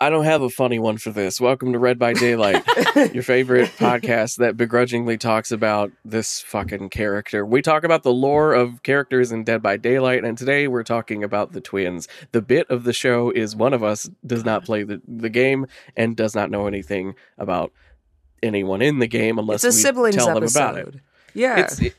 I don't have a funny one for this. Welcome to Read by Daylight, your favorite podcast that begrudgingly talks about this fucking character. We talk about the lore of characters in Dead by Daylight, and today we're talking about the twins. The bit of the show is one of us does not play the, the game and does not know anything about anyone in the game unless It's a we siblings tell them episode. about it. Yeah. It-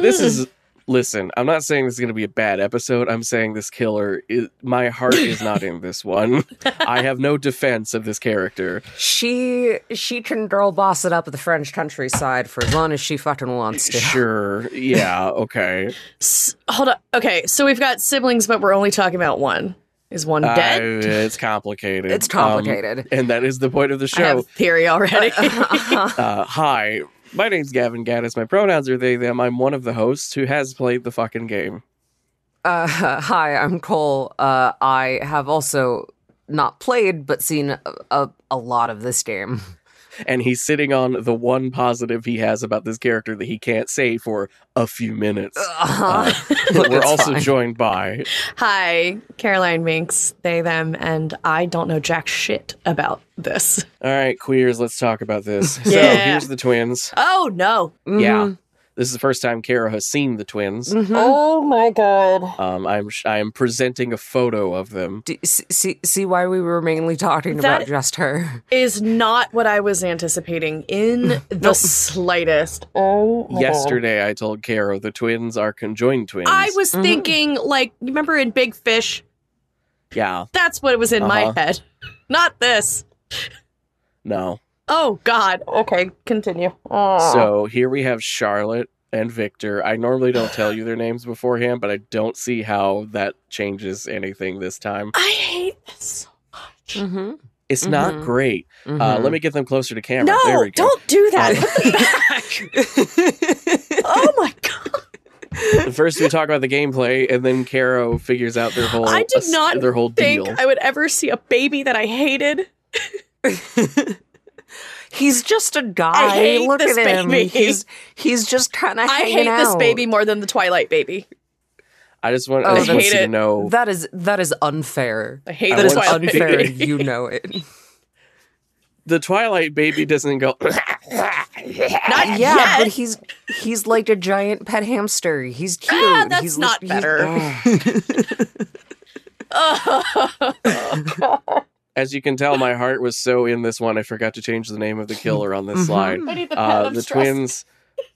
this is listen. I'm not saying this is going to be a bad episode. I'm saying this killer is my heart is not in this one. I have no defense of this character. she she can girl boss it up at the French countryside for as long as she fucking wants to. Sure, yeah, okay. S- hold on. Okay, so we've got siblings, but we're only talking about one. Is one dead? Uh, it's complicated. It's Um, complicated. and that is the point of the I have show. a theory already. Uh, hi, my name's Gavin Gaddis. My pronouns are they, them. I'm one of the hosts who has played the fucking game. Uh, hi, I'm Cole. Uh, I have also not played but seen a, a, a lot of this game. And he's sitting on the one positive he has about this character that he can't say for a few minutes. Uh, but we're also fine. joined by Hi, Caroline Mincks, they, them, and I don't know jack shit about this. All right, queers, let's talk about this. So Yeah. here's the twins. Oh no. Yeah. This is the first time Kara has seen the twins. Mhm. Oh my god. Um, I'm I am presenting a photo of them. Do, see, see, see why we were mainly talking That- about just her. Is not what I was anticipating in the slightest. Oh my God. Yesterday, I told Kara the twins are conjoined twins. I was Mhm. thinking, like, remember in Big Fish? yeah, That's what was in my Uh-huh. head. Not this. no. Oh God. Okay, continue. Oh. So here we have Charlotte and Victor. I normally don't tell you their names beforehand, but I don't see how that changes anything this time. I hate this so much. Mm-hmm. It's not Mhm. great. Uh, let me get them closer to camera. No, there we go. don't do that. Put them back. oh my god. First, we talk about the gameplay, and then Caro figures out their whole. I did ass- not their whole Think deal. I would ever see a baby that I hated. He's just a guy. hate Look this at him. baby. He's he's just kind of I hanging hate this baby more than the Twilight baby. I just want, Oh, I just I want hate you to it. know That is that is unfair. I hate I That the is want Twilight you- unfair. baby. you know it. the Twilight baby doesn't go. Not yeah, yet. but he's he's like a giant pet hamster. He's cute. Ah, that's he's, not he's- better. As you can tell, my heart was so in this one, I forgot to change the name of the killer on this Mhm. slide. The Uh, the twins.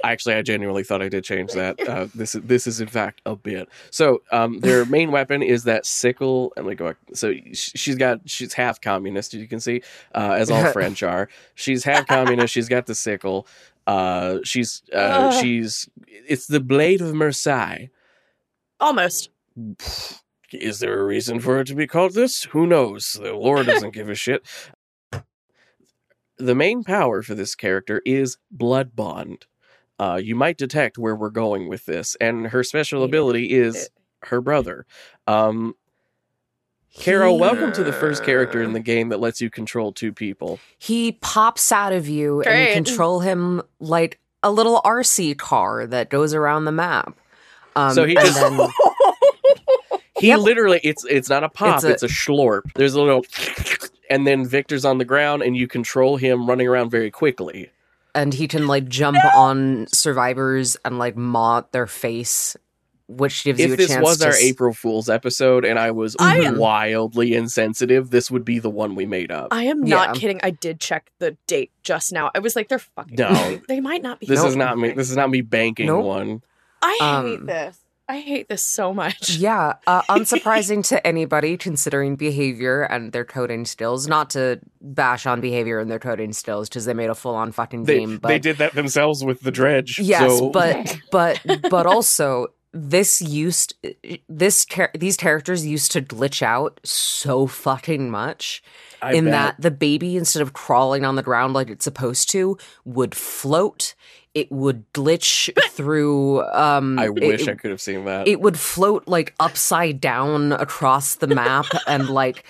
Actually, I genuinely thought I did change that. Uh, this is this is in fact a bit. So, um, their main weapon is that sickle. And like, go back. so she's got she's half communist. As you can see, uh, as all French are. She's half communist. She's got the sickle. Uh, she's uh, she's it's the blade of Versailles. Almost. Is there a reason for it to be called this? Who knows? The lore doesn't give a shit. The main power for this character is Blood Bond. Uh, you might detect where we're going with this, and her special ability is her brother. Um, Carol, welcome to the first character in the game that lets you control two people. He pops out of you and you control him like a little RC car that goes around the map. Um, So he just- then- He Yep. literally, it's it's not a pop, It's it's a- a, schlorp. There's a little, and then Victor's on the ground, and you control him running around very quickly. and he can like jump on survivors and like maw their face, which gives you if a this chance was to our s- April Fool's episode and I was I am- wildly insensitive, this would be the one we made up. I am not Yeah. kidding. I did check the date just now. I was like, they're fucking. No. They might not be. this Nope. is not me. This is not me banking Nope. one. I Um, hate this. I hate this so much. Yeah, uh, unsurprising to anybody considering behavior and their coding skills. Not to bash on behavior and their coding skills because they made a full on fucking They, game. But they did that themselves with the dredge. yes, so- but but but also this used this char- these characters used to glitch out so fucking much. I in bet. that the baby instead of crawling on the ground like it's supposed to would float it would glitch through um I it- wish I could have seen that. it would float like upside down across the map and like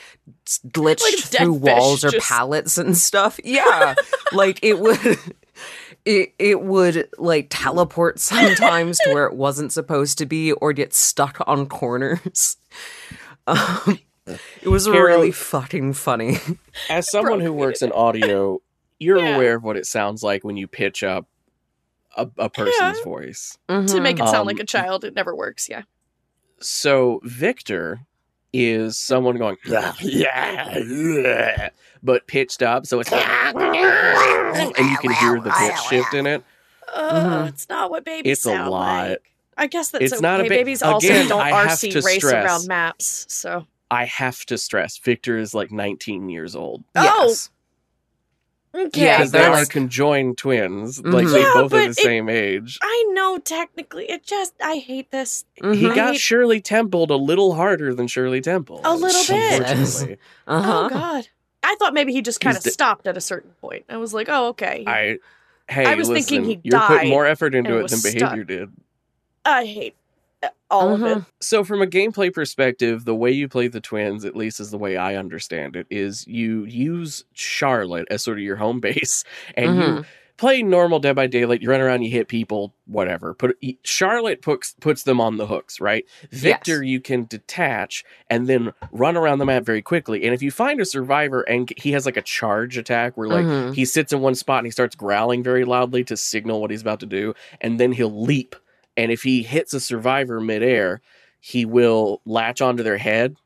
s- glitch Like dead through walls fish, or just- pallets and stuff. Yeah. like it would it it would like teleport sometimes to where it wasn't supposed to be or get stuck on corners. Um, It was Carol- really fucking funny. As someone who works in audio, you're Yeah. aware of what it sounds like when you pitch up a, a person's Yeah. voice. to Mhm. make it sound Um, like a child, it never works. Yeah. So Victor is someone going yeah, yeah, but pitched up, so it's and you can hear the pitch shift in it. Uh, Mhm. It's not what babies It's a sound lot. like. I guess that's It's okay. not a ba- babies also Again, don't I have RC to race stress- around maps. So I have to stress, Victor is like 19 years old. Yes. Okay, Yeah, Because they're like conjoined twins, like Mhm. they Yeah, both are the it- same age. I know technically. It just I hate this. He Mhm. I got hate- Shirley Templed a little harder than Shirley Temple. A little bit. Unfortunately. Uh-huh. Oh God. I thought maybe he just kind of He's stopped at a certain point. I was like, oh okay. I hey, I was listen, thinking he died. you're putting died more effort into it was than stuck. behavior did. I hate all of it. Mhm. So from a gameplay perspective, the way you play the twins, at least is the way I understand it, is you use Charlotte as sort of your home base, and you Mhm. play normal Dead by Daylight. You run around, you hit people, whatever. Put Charlotte puts puts them on the hooks, right? Victor, you can detach and then run around the map very quickly. And if you find a survivor and he has like a charge attack where like Mhm. he sits in one spot and he starts growling very loudly to signal what he's about to do, and then he'll leap. And if he hits a survivor midair, he will latch onto their head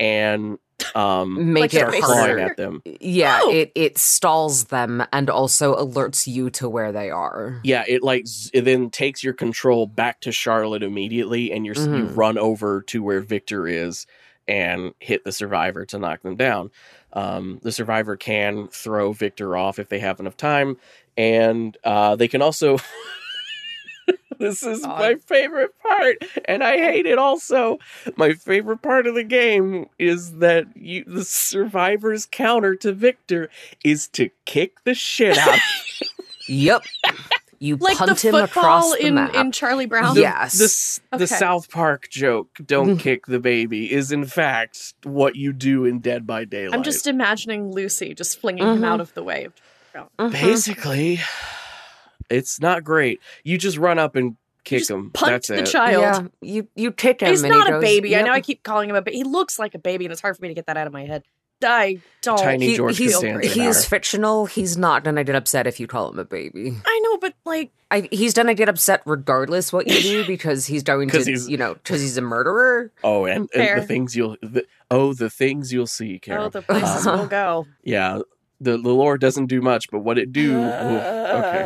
and um Make Like it start clawing harder. at them. Yeah, Oh. it it stalls them and also alerts you to where they are. Yeah, it like it then takes your control back to Charlotte immediately, and you're s you run over to where Victor is and hit the survivor to knock them down. Um, the survivor can throw Victor off if they have enough time, and uh, they can also. this is God. my favorite part, and I hate it also. My favorite part of the game is that you, the survivor's counter to Victor is to kick the shit out Yep. You Like the punt him across football the in map. in Charlie Brown. The- Yes. The, the Okay. South Park joke, don't Mhm. kick the baby, is in fact what you do in Dead by Daylight. I'm just imagining Lucy just flinging him Mhm. out of the way. Mhm. Basically, it's not great. You just run up and kick just him. Punt That's the it. child. Yeah, you you kick him. He's and he not a goes, baby. I know I keep calling him a baby. He looks like a baby, and it's hard for me to get that out of my head. I don't. Tiny He- George he's, Costanza he now. is fictional. He's not gonna get upset if you call him a baby. I know, but like, I, he's gonna get upset regardless what you do because he's going to, 'Cause he's- you know, because he's a murderer. Oh, and, and the things you'll the, oh the things you'll see, Carol. oh, the places Uh, we'll go. yeah, the the lore doesn't do much, but what it do. ooh, okay.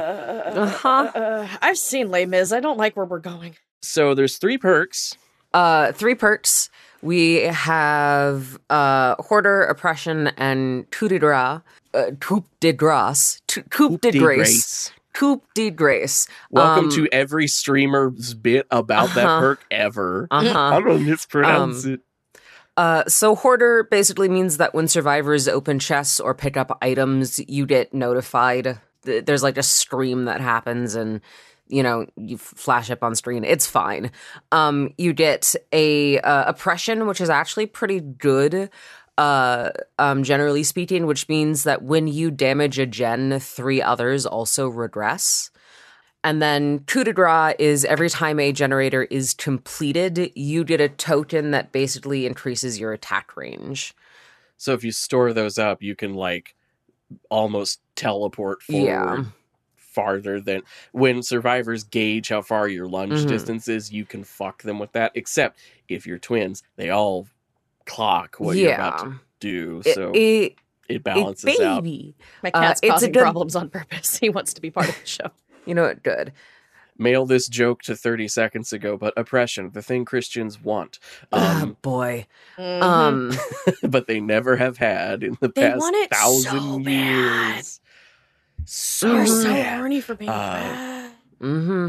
Uh-huh. Uh, I've seen Les Mis. I don't like where we're going. So there's three perks. Uh, three perks. We have uh, hoarder, oppression, and coup de grace. Uh, coup de grace. Coup coup de de grace. grace. Coup de grace. Welcome Um, to every streamer's bit about that uh-huh. perk ever. Uh-huh. I'm gonna mispronounce Um, it. Uh, so hoarder basically means that when survivors open chests or pick up items, you get notified. There's like a scream that happens, and you know you flash up on screen. It's fine. Um, you get a uh, oppression, which is actually pretty good. Uh, um, generally speaking, which means that when you damage a gen, three others also regress. And then coup de grace is every time a generator is completed, you get a token that basically increases your attack range. So if you store those up, you can like almost teleport forward Yeah. farther than when survivors gauge how far your lunge Mhm. distance is, you can fuck them with that. Except if you're twins, they all clock what you're about to do. So it, it, it, balances out. baby. My Uh, cat's it's a causing good- problems on purpose. He wants to be part of the show. You know what? Good. Mail this joke to 30 seconds ago, but oppression, the thing Christians want. oh Um, boy. Mhm. Um. but they never have had in the They past want it thousand so bad. years. So You're so horny for being Uh, bad. hmm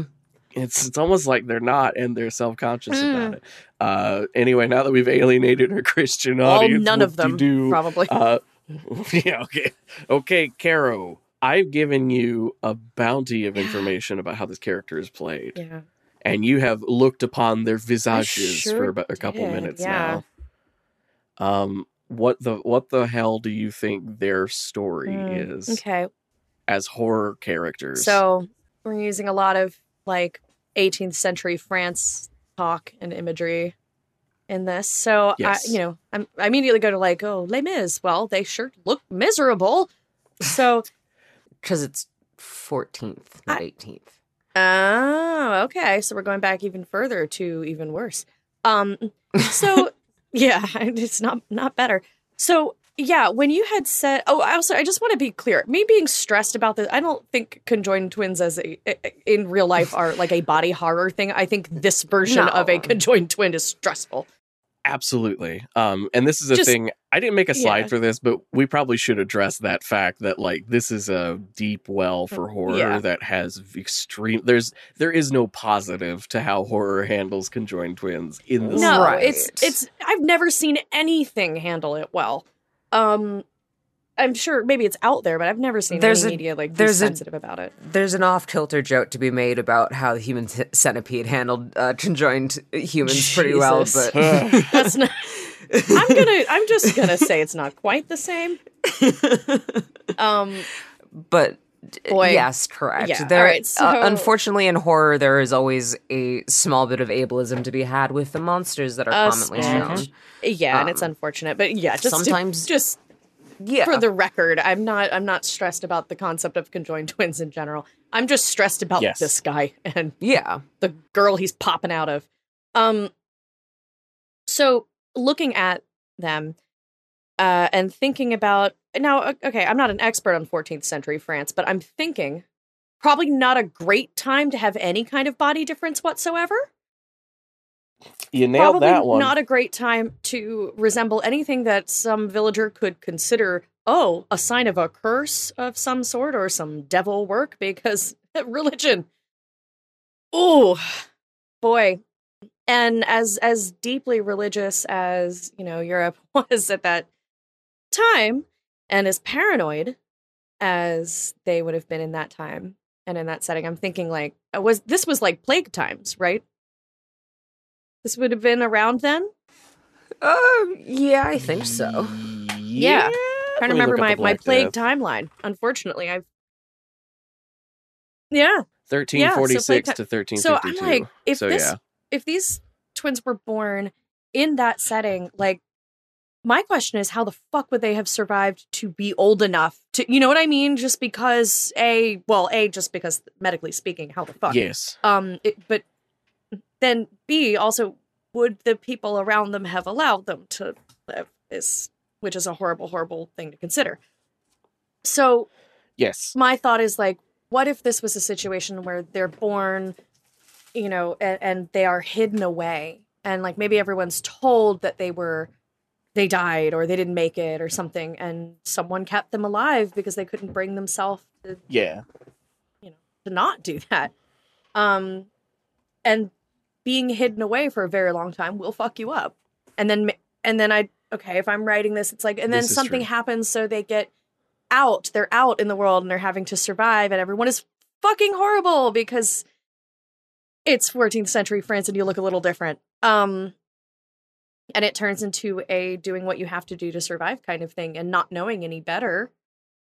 It's it's almost like they're not and they're self conscious Mm. about it. Uh, anyway, now that we've alienated our Christian Well, audience, none of them, whoop-de-doo. probably. Uh, yeah, okay, okay, Caro. I've given you a bounty of information about how this character is played, yeah. and you have looked upon their visages sure for about a couple did, minutes yeah. now. Um, what the what the hell do you think their story Mm, is Okay. as horror characters? So we're using a lot of like 18th century France talk and imagery. in this. So Yes. I, you know, I'm, I immediately go to like, oh, Les Mis. Well, they sure look miserable. So, Because it's 14th, not I- 18th. oh, okay. So we're going back even further to even worse. Um, so yeah, it's not not better. So yeah, when you had said, oh, I also I just want to be clear. Me being stressed about this, I don't think conjoined twins as a in real life are like a body horror thing. I think this version of a conjoined twin is stressful. Absolutely. Um, and this is a Just- thing. I didn't make a slide yeah. for this, but we probably should address that fact that like this is a deep well for horror Yeah. that has extreme. There's there is no positive to how horror handles conjoined twins in the No, Right. it's it's I've never seen anything handle it well. Um I'm sure maybe it's out there, but I've never seen There's any a- media like be there's a- sensitive about it. There's an off kilter joke to be made about how the human c- centipede handled uh, conjoined humans pretty well, but That's not I'm gonna I'm just gonna say it's not quite the same. Um but Boy. yes, correct. Yeah, There, all right, so- uh, unfortunately, in horror, there is always a small bit of ableism to be had with the monsters that are Uh, commonly shown. yeah, and it's Um, unfortunate. But yeah, just to- sometimes- just Yeah, for the record, I'm not I'm not stressed about the concept of conjoined twins in general. I'm just stressed about Yes. this guy and yeah. the girl he's popping out of. Um so looking at them uh and thinking about now okay, I'm not an expert on 14th century France, but I'm thinking probably not a great time to have any kind of body difference whatsoever. You nailed probably that one. not a great time to resemble anything that some villager could consider oh, a sign of a curse of some sort or some devil work because religion. Oh, boy. And as as deeply religious as, you know, Europe was at that time and as paranoid as they would have been in that time and in that setting, I'm thinking like uh, was this was like plague times, right? This would have been around then. Uh, yeah, I think so. Yeah. trying to remember my, my plague Death. timeline. Unfortunately, I've yeah. 1346 plague to 1352. So I'm like, if So, this, yeah. if these twins were born in that setting, like, my question is, how the fuck would they have survived to be old enough to, you know what I mean? Just because a, well, a, just because medically speaking, how the fuck? Yes. Um, it, but then B also would the people around them have allowed them to live? Is which is a horrible, horrible thing to consider. So Yes. my thought is like, what if this was a situation where they're born, you know, and, and they are hidden away, and like maybe everyone's told that they were they died or they didn't make it or something, and someone kept them alive because they couldn't bring themselves to Yeah. you know to not do that. Um, and being hidden away for a very long time will fuck you up. And then, and then I, okay, if I'm writing this, it's like, and then something true. happens, so they get out. They're out in the world and they're having to survive, and everyone is fucking horrible because it's 14th century France and you look a little different. Um, and it turns into a doing what you have to do to survive kind of thing, and not knowing any better.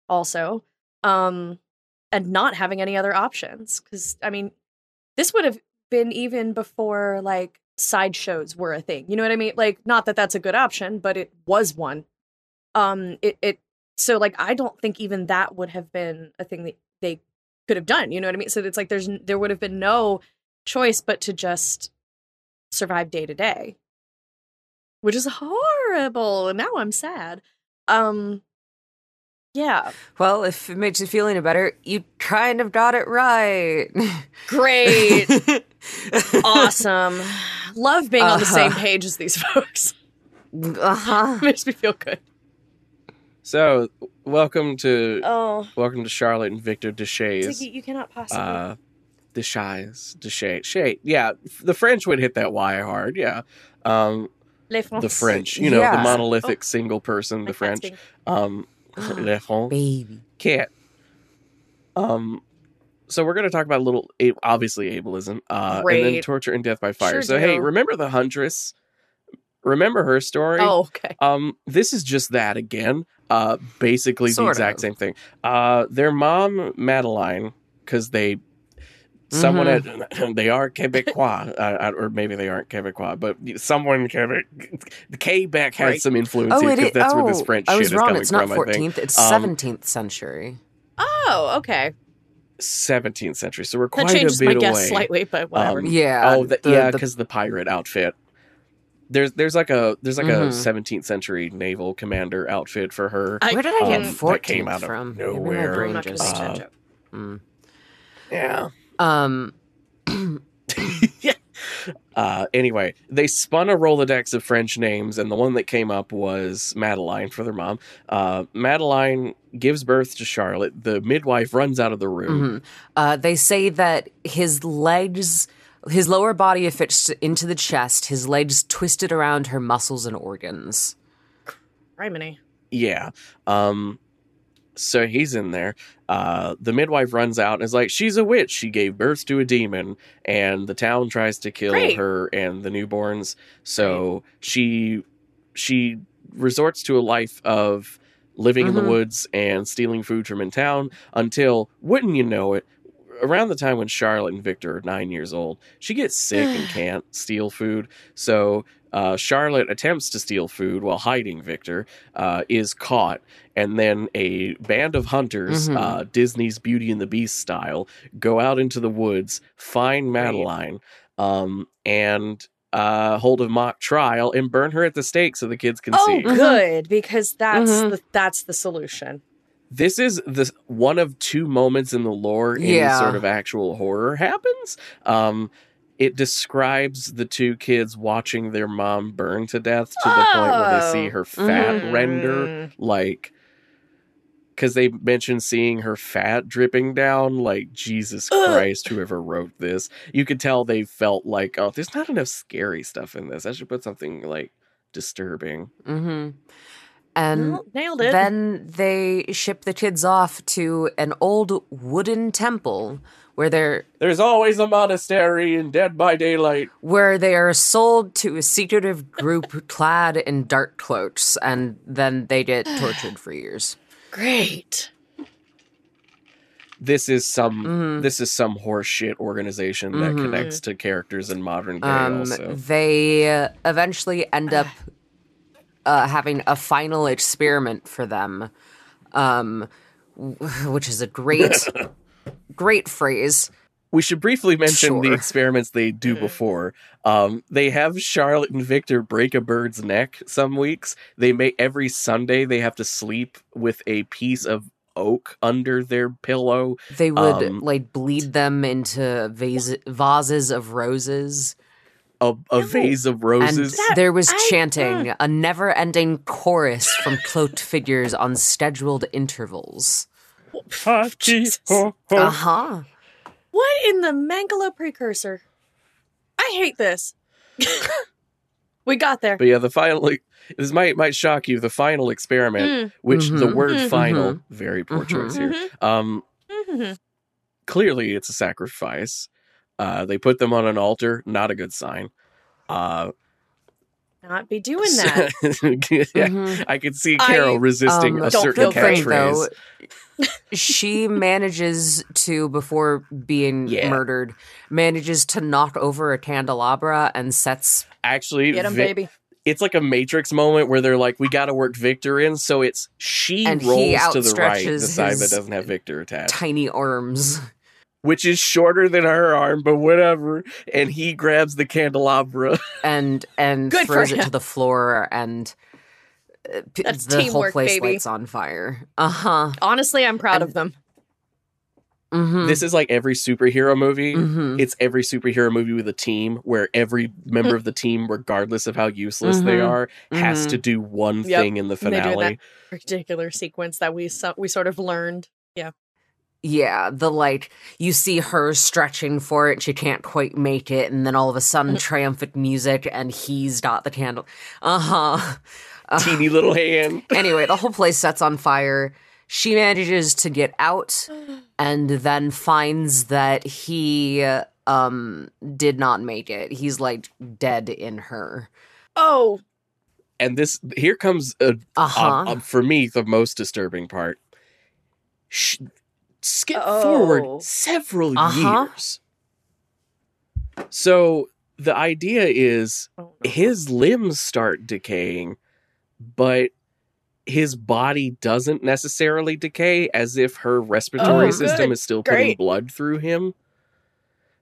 Also, um, and not having any other options. Because, I mean, this would have been even before like sideshows were a thing. You know what I mean? Like, not that that's a good option, but it was one. Um, it, it, so like, I don't think even that would have been a thing that they could have done. You know what I mean? So it's like there's, there would have been no choice but to just survive day to day, which is horrible. And now I'm sad. Um, yeah. Well, if it makes you feel any better, you kind of got it right. Great. awesome. Love being on the same Uh-huh. page as these folks. uh huh. Makes me feel good. So, welcome to Oh, welcome to Charlotte and Victor Deshayes. Ziggy, you cannot possibly. Uh, Deshayes, Deshay, Shay. Yeah, the French would hit that Y hard. Yeah, um, Les the French. You know, the Yeah. monolithic single person. The cat's French. being- Um, Les Francs. Baby. cat. Um, so we're going to talk about a little, obviously ableism, uh, and then torture and death by fire. Sure so hey, remember the huntress? Remember her story? Oh, okay. Um, this is just that again. Uh, basically the exact of. same thing. Uh, their mom Madeline, because they someone Mm-hmm. at they are Quebecois, uh, or maybe they aren't Quebecois, but someone Quebec, the Quebec has Right. some influence Oh, here it because that's oh, where this French I shit was is wrong. coming It's not from. I think 14th. It's Um, 17th century. Oh, okay. 17th century, so we're That quite a changes my bit guess away. slightly, but whatever. Um, Yeah. oh, the, the- yeah, because the pirate outfit. There's there's like a there's like a Mhm. 17th century naval commander outfit for her. I- Where did I get um, that 14th came out of from? Maybe my nowhere. brain I'm not going to just- uh. Mm. Yeah. Um. Uh, anyway, they spun a Rolodex of French names, and the one that came up was Madeline for their mom. Uh, Madeline gives birth to Charlotte. The midwife runs out of the room. mhm. Uh, they say that his legs, his lower body fits into the chest. His legs twisted around her muscles and organs. Criminy. Yeah. Um, so he's in there. Uh, the midwife runs out and is like, She's a witch. She gave birth to a demon. And the town tries to kill Great. her and the newborns. So she she resorts to a life of living in the Mhm. woods and stealing food from in town until, wouldn't you know it, around the time when Charlotte and Victor are nine years old, she gets sick and can't steal food. So uh, Charlotte attempts to steal food while hiding Victor, uh, is caught, and then a band of hunters, Mhm. uh, Disney's Beauty and the Beast style, go out into the woods, find Madeline, um, and uh, hold a mock trial and burn her at the stake so the kids can Oh, see. Mhm. good, because that's Mhm. the that's the solution. This is the one of two moments in the lore any Yeah. sort of actual horror happens. Um, it describes the two kids watching their mom burn to death to the point where they see Oh. her fat Mhm. render, like because they mentioned seeing her fat dripping down. Like Jesus Ugh. Christ, whoever wrote this, you could tell they felt like, oh, there's not enough scary stuff in this. I should put something like disturbing. hmm And Well, nailed it. then they ship the kids off to an old wooden temple where they're There's always a monastery in Dead by Daylight. where they are sold to a secretive group clad in dark cloaks, and then they get tortured for years. Great. this is some Mhm. this is some horseshit organization that Mhm. connects to characters in modern day Um, also they uh, eventually end up uh, having a final experiment for them, um, which is a great, great phrase. we should briefly mention the experiments they do Mhm. before. Um, they have charlotte and victor break a bird's neck some weeks. They make every sunday they have to sleep with a piece of oak under their pillow. They would Um, like bleed them into vase- vases of roses, a, a Ew. vase of roses. and roses there was I- chanting, a never-ending chorus from cloaked figures on scheduled intervals. Jesus. Uh huh. What in the Mangala precursor? I hate this. we got there. but yeah the final this might might shock you the final experiment Mm, which the Mhm. word Mhm. final very poor Mhm. choice here um mhm. clearly it's a sacrifice. Uh, they put them on an altar, not a good sign. Uh, Not be doing that. yeah, Mhm. I could see Carol I, resisting um, a don't certain feel free, catchphrase. she manages to, before being Yeah. murdered, manages to knock over a candelabra and sets. Actually, Get him, Vi- baby. it's like a Matrix moment where they're like, "We got to work Victor in," so it's she And he rolls to the right, the side that doesn't have Victor attached, Tiny arms. Which is shorter than her arm, but whatever. And he grabs the candelabra. and and Good throws it to the floor and uh, p- That's the whole teamwork, place baby. lights on fire. Uh-huh. Honestly, I'm proud And- of them. Mhm. This is like every superhero movie. Mhm. it's every superhero movie with a team where every member of the team, regardless of how useless they Mhm. are, has Mhm. to do one Yep. thing in the And they do that. finale. Particular sequence that we so- we sort of learned. Yeah, the like you see her stretching for it, she can't quite make it, and then all of a sudden triumphant music and he's got the candle. Uh-huh. Uh, Teeny little hand. anyway, the whole place sets on fire. She manages to get out and then finds that he um did not make it. He's like dead in her. Oh, And this here comes a, Uh-huh. um, um, for me the most disturbing part. Sh- skip Oh. forward several Uh-huh. years. So the idea is Oh, no. his limbs start decaying, but his body doesn't necessarily decay as if her respiratory Oh, system is still putting blood through him.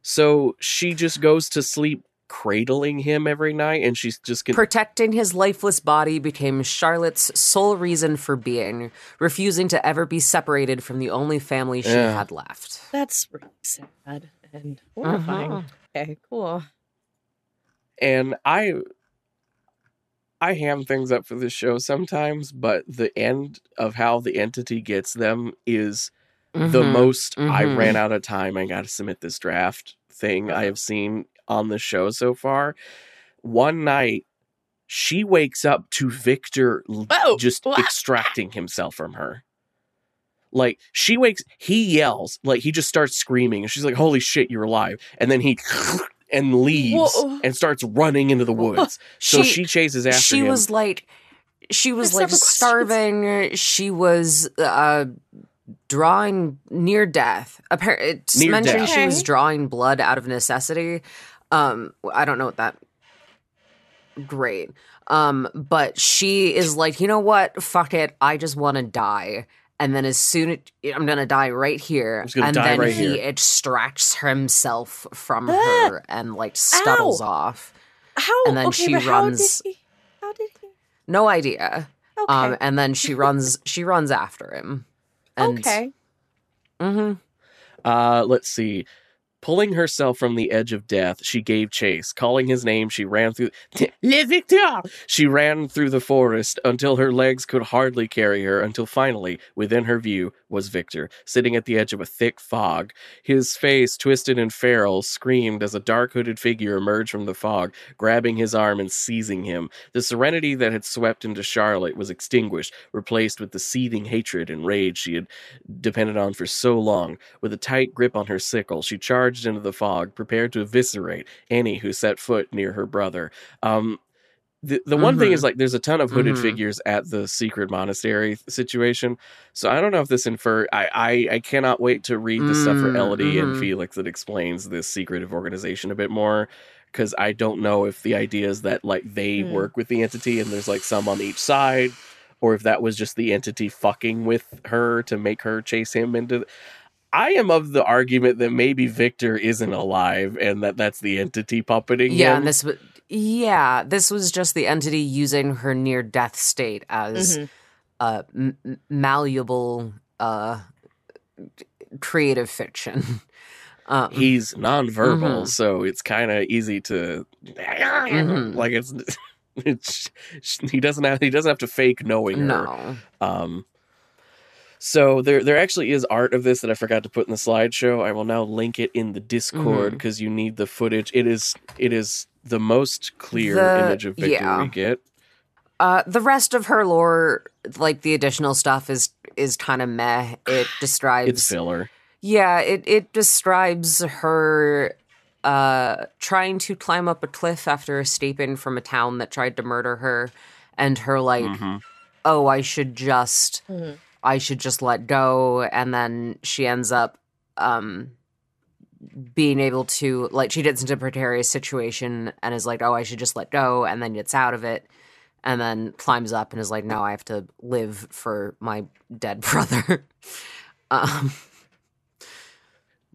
So she just goes to sleep cradling him every night and she's just gonna Protecting his lifeless body became Charlotte's sole reason for being, refusing to ever be separated from the only family she Yeah. had left. That's really sad and horrifying. Uh-huh. Okay, cool. and I I ham things up for this show sometimes, but the end of how the entity gets them is the Mhm. most I mhm. ran out of time. I got to submit this draft thing I have seen on the show so far. One night, she wakes up to Victor Oh, just wha- extracting himself from her. Like she wakes, he yells, like he just starts screaming, and she's like, "Holy shit, you're alive!" And then he and leaves Whoa. and starts running into the woods. So she, chases after she him. She was like she was have like starving she was uh drawing near death apparently it's Near mentioned death. she was drawing blood out of necessity um i don't know what that great um but she is like you know what fuck it i just want to die and then as soon as i'm gonna die right here and die then right he here. extracts himself from Ah. her and like scuttles Ow. off How? And then okay, she but how runs- did he? How did he? no idea Okay. Um, and then she runs. she runs after him. And, okay. hmm Uh, let's see. Pulling herself from the edge of death, she gave chase. Calling his name, she ran through. Le Victor! She ran through the forest until her legs could hardly carry her, until finally, within her view, was Victor, sitting at the edge of a thick fog. His face, twisted and feral, screamed as a dark hooded figure emerged from the fog, grabbing his arm and seizing him. The serenity that had swept into Charlotte was extinguished, replaced with the seething hatred and rage she had depended on for so long. With a tight grip on her sickle, she charged into the fog, prepared to eviscerate any who set foot near her brother. Um, the the one thing Mhm. is like there's a ton of hooded Mhm. figures at the secret monastery situation, so I don't know if this infer. I I, I cannot wait to read the stuff for Elodie and. Felix that explains this secretive organization a bit more. Because I don't know if the idea is that like they Hmm. work with the entity and there's like some on each side, or if that was just the entity fucking with her to make her chase him into. I am of the argument that maybe Victor isn't alive and that that's the entity puppeting Yeah, him. and this was yeah, this was just the entity using her near death state as Mhm. uh, m- m- malleable uh, creative fiction. Um, He's nonverbal, Mhm. so it's kind of easy to Mhm. like it's. It's he doesn't have he doesn't have to fake knowing her. no, Um, so there there actually is art of this that I forgot to put in the slideshow. I will now link it in the Discord because you need the footage. It is it is the most clear The- image of Victor yeah. we get. uh, the rest of her lore, like the additional stuff, is is kind of meh. It describes It's filler. Yeah, it it describes her uh trying to climb up a cliff after escaping from a town that tried to murder her and her like, Mhm. "Oh, I should just Mhm. I should just let go." And then she ends up um being able to like she gets into a precarious situation and is like, "Oh, I should just let go." And then gets out of it and then climbs up and is like, "No, I have to live for my dead brother." um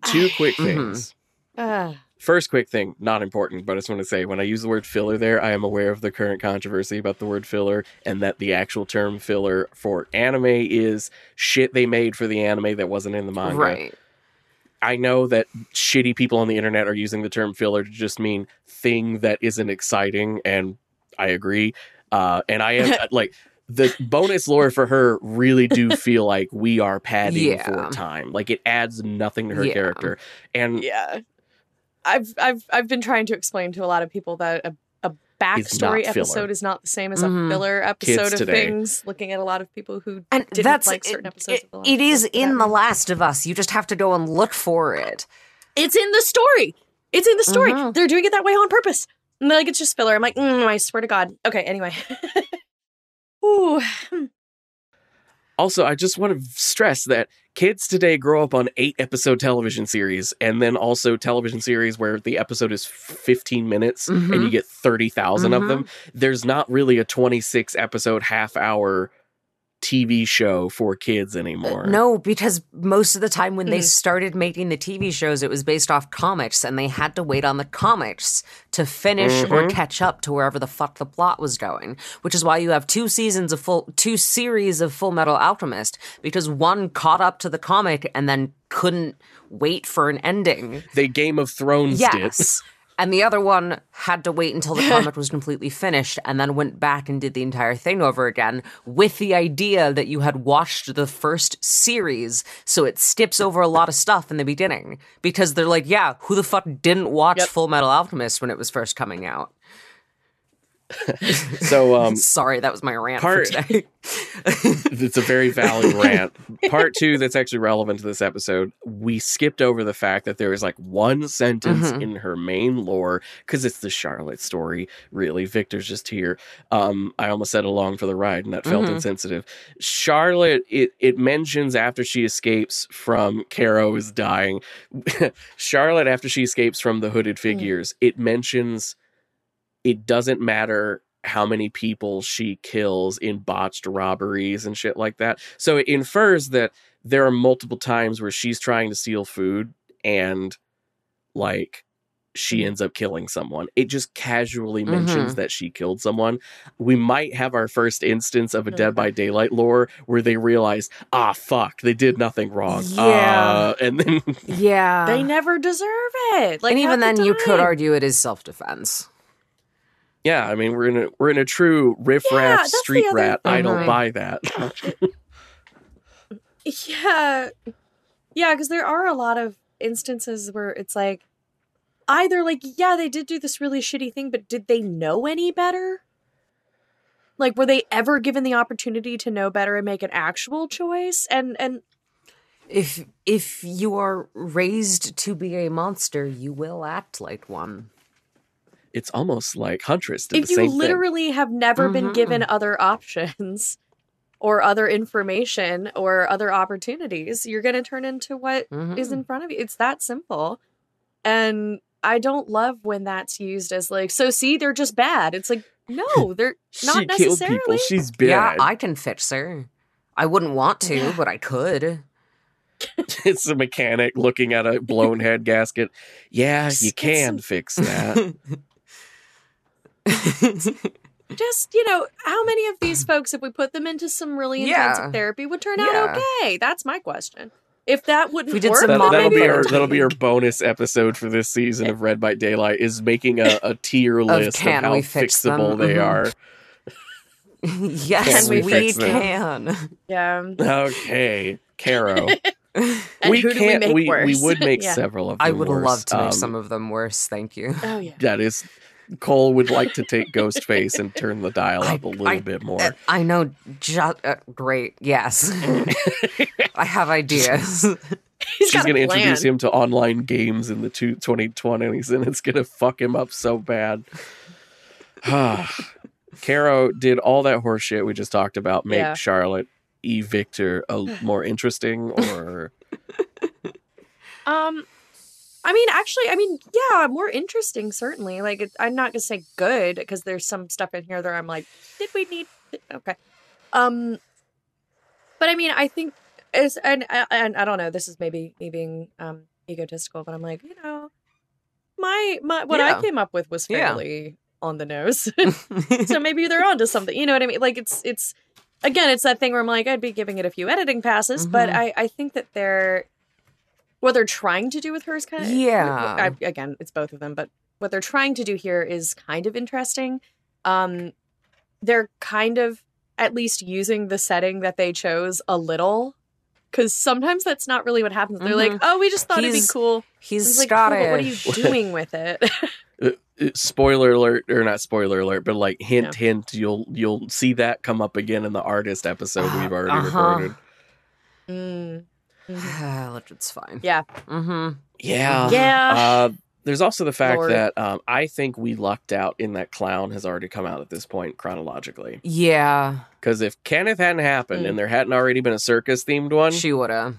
Two quick Mhm. things. Ah. First, quick thing, not important, but I just want to say when I use the word filler there, I am aware of the current controversy about the word filler and that the actual term filler for anime is shit they made for the anime that wasn't in the manga. right. I know that shitty people on the internet are using the term filler to just mean thing that isn't exciting, and I agree. Uh, and I am like the bonus lore for her really do feel like we are padding Yeah. for time. Like it adds nothing to her Yeah. character. And Yeah. I've I've I've been trying to explain to a lot of people that a, a backstory not filler. episode is not the same as a filler episode of today. things. Looking at a lot of people who And didn't that's like certain it- episodes it- of The Last it of is Us for in The. Last of Us. You just have to go and look for it. it's in the story. It's in the story. Mhm. They're doing it that way on purpose. And they're like it's just filler. I'm like, mm, I swear to God. Okay, anyway. Ooh. Also, I just want to stress that kids today grow up on eight episode television series and then also television series where the episode is 15 minutes and Mhm. you get 30,000 of Mhm. them. There's not really a 26 episode half hour TV show for kids anymore. No, because most of the time when they Mm. started making the TV shows, it was based off comics, and they had to wait on the comics to finish or Mhm. catch up to wherever the fuck the plot was going. Which is why you have two seasons of full, two series of Full Metal Alchemist, because one caught up to the comic and then couldn't wait for an ending. They Game of Thrones did. Yes. And the other one had to wait until the comic was completely finished and then went back and did the entire thing over again with the idea that you had watched the first series. So it skips over a lot of stuff in the beginning because they're like, yeah, who the fuck didn't watch Yep. Full Metal Alchemist when it was first coming out? So um Sorry, that was my rant Part- for today. it's a very valid rant. Part two that's actually relevant to this episode. We skipped over the fact that there is like one sentence Mhm. in her main lore because it's the Charlotte story. Really, Victor's just here. Um, I almost said along for the ride, and that felt Mhm. insensitive. Charlotte, it it mentions after she escapes from Caro is dying. Charlotte, after she escapes from the hooded figures, it mentions it doesn't matter how many people she kills in botched robberies and shit like that. So it infers that there are multiple times where she's trying to steal food and like she ends up killing someone. It just casually mentions that she killed someone. We might have our first instance of a Dead by Daylight lore where they realize, ah, fuck, they did nothing wrong. Yeah. Uh, and then yeah. They never deserve it. Like and even half the then, you could argue it is self defense. Yeah, I mean we're in a we're in a true riff Yeah, raff that's street other rat. I don't thing. buy that. Yeah. Yeah, because there are a lot of instances where it's like either like, yeah, they did do this really shitty thing, but did they know any better? Like were they ever given the opportunity to know better and make an actual choice? And and If if you are raised to be a monster, you will act like one. It's almost like Huntress did if the you same thing. literally have never been Mhm. given other options or other information or other opportunities, you're going to turn into what Mhm. is in front of you. It's that simple. And I don't love when that's used as like, so see, they're just bad. It's like, no, they're not she killed people. necessarily. She's bad. Yeah, I can fix her. I wouldn't want to, Yeah. but I could. it's a mechanic looking at a blown head gasket. Yeah, you can some- fix that. just, you know, how many of these folks, if we put them into some really intensive Yeah. therapy, would turn Yeah. out okay? That's my question. If that wouldn't we did work, some that, that'll be our that'll be our bonus episode for this season of Read by Daylight is making a, a tier list of, can how we them? fixable they Mhm. are. yes, Can we we, can. Yeah. Okay, Caro. And we can't. we make worse? we would make Yeah. several of them I would worse. love to make Um, some of them worse. Thank you. Oh yeah. That is, Cole would like to take Ghostface and turn the dial I- up a little I- bit more. Uh, I know. Ju- uh, great. Yes. I have ideas. He's She's got a going to introduce him to online games in the two, 2020s, and it's going to fuck him up so bad. Caro did all that horse shit we just talked about make Yeah. Charlotte E. Victor a more interesting, or Um, I mean, actually, I mean, yeah, more interesting, certainly. Like, it, I'm not gonna say good because there's some stuff in here that I'm like, did we need? Okay, um, but I mean, I think is and and I don't know. This is maybe me being um egotistical, but I'm like, you know, my my what Yeah. I came up with was Yeah. fairly on the nose. so maybe they're onto something. You know what I mean? Like it's it's again, it's that thing where I'm like, I'd be giving it a few editing passes, but Mhm. I I think that they're what they're trying to do with her is kind of Yeah. I, again, it's both of them, but what they're trying to do here is kind of interesting. Um, they're kind of at least using the setting that they chose a little. Because sometimes that's not really what happens. They're like, Mhm. "Oh, we just thought it'd be cool." He's It's like, cool, but what are you doing with it? uh, uh, spoiler alert, or not spoiler alert, but like hint, hint, you'll you'll see that come up again in the artist episode we've already Uh-huh. recorded. mm. Mhm. It's fine. Yeah. Mm-hmm. Yeah, Yeah. Uh, There's also the fact Lord. that um, I think we lucked out in that clown has already come out at this point chronologically. Yeah, Because if Kenneth hadn't happened Mm. and there hadn't already been a circus themed one, she woulda.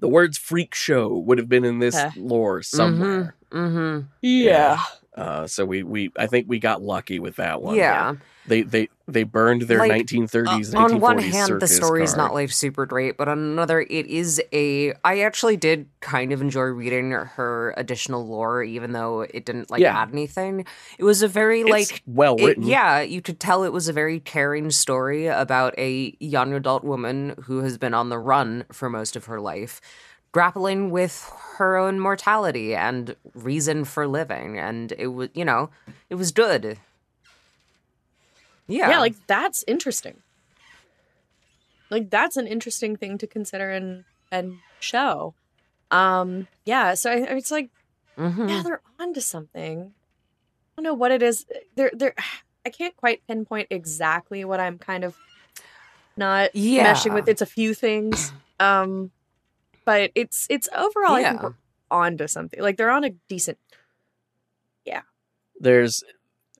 the words freak show would have been in this Huh. lore somewhere. Mm-hmm. Yeah. Uh, so we, we I think we got lucky with that one. Yeah. They they they burned their Like, 1930s. Uh, on one hand, the story's card. not like super great, but on another, it is a. I actually did kind of enjoy reading her additional lore, even though it didn't like Yeah. add anything. It was a very It's like. well written. yeah, you could tell it was a very caring story about a young adult woman who has been on the run for most of her life, grappling with her own mortality and reason for living. And it was, you know, it was good. Yeah. yeah. like that's interesting. Like that's an interesting thing to consider and and show. Um, yeah. So I, it's like, Mhm. yeah, they're onto something. I don't know what it is. They're they're. I can't quite pinpoint exactly what I'm kind of not Yeah. meshing with. It's a few things. Um, but it's it's overall. I think Yeah. we're onto something. Like they're on a decent. Yeah. There's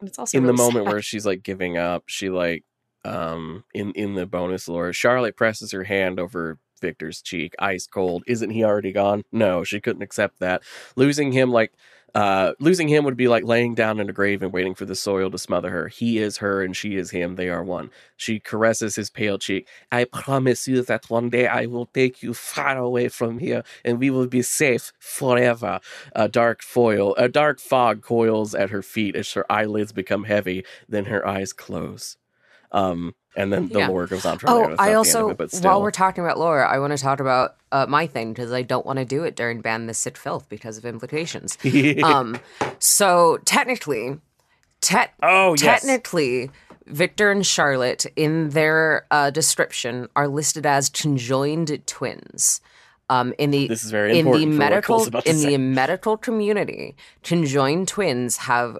and It's also in the moment sad. where she's like giving up, she like um in in the bonus lore, Charlotte presses her hand over Victor's cheek, ice cold. Isn't he already gone? No, she couldn't accept that. Losing him like uh losing him would be like laying down in a grave and waiting for the soil to smother her. He is her and she is him. They are one. She caresses his pale cheek. I promise you that one day I will take you far away from here and we will be safe forever. A dark foil, a dark fog coils at her feet as her eyelids become heavy. Then her eyes close. Um, and then the Yeah. lore goes on from. Oh, I also, it, while we're talking about lore, I want to talk about uh, my thing because I don't want to do it during Ban the Sit Filth because of implications. um, so technically, te- oh yes, technically, Victor and Charlotte in their uh, description are listed as conjoined twins. Um, in the this is very in the important. for what medical Cole's about to in say. the medical community, conjoined twins have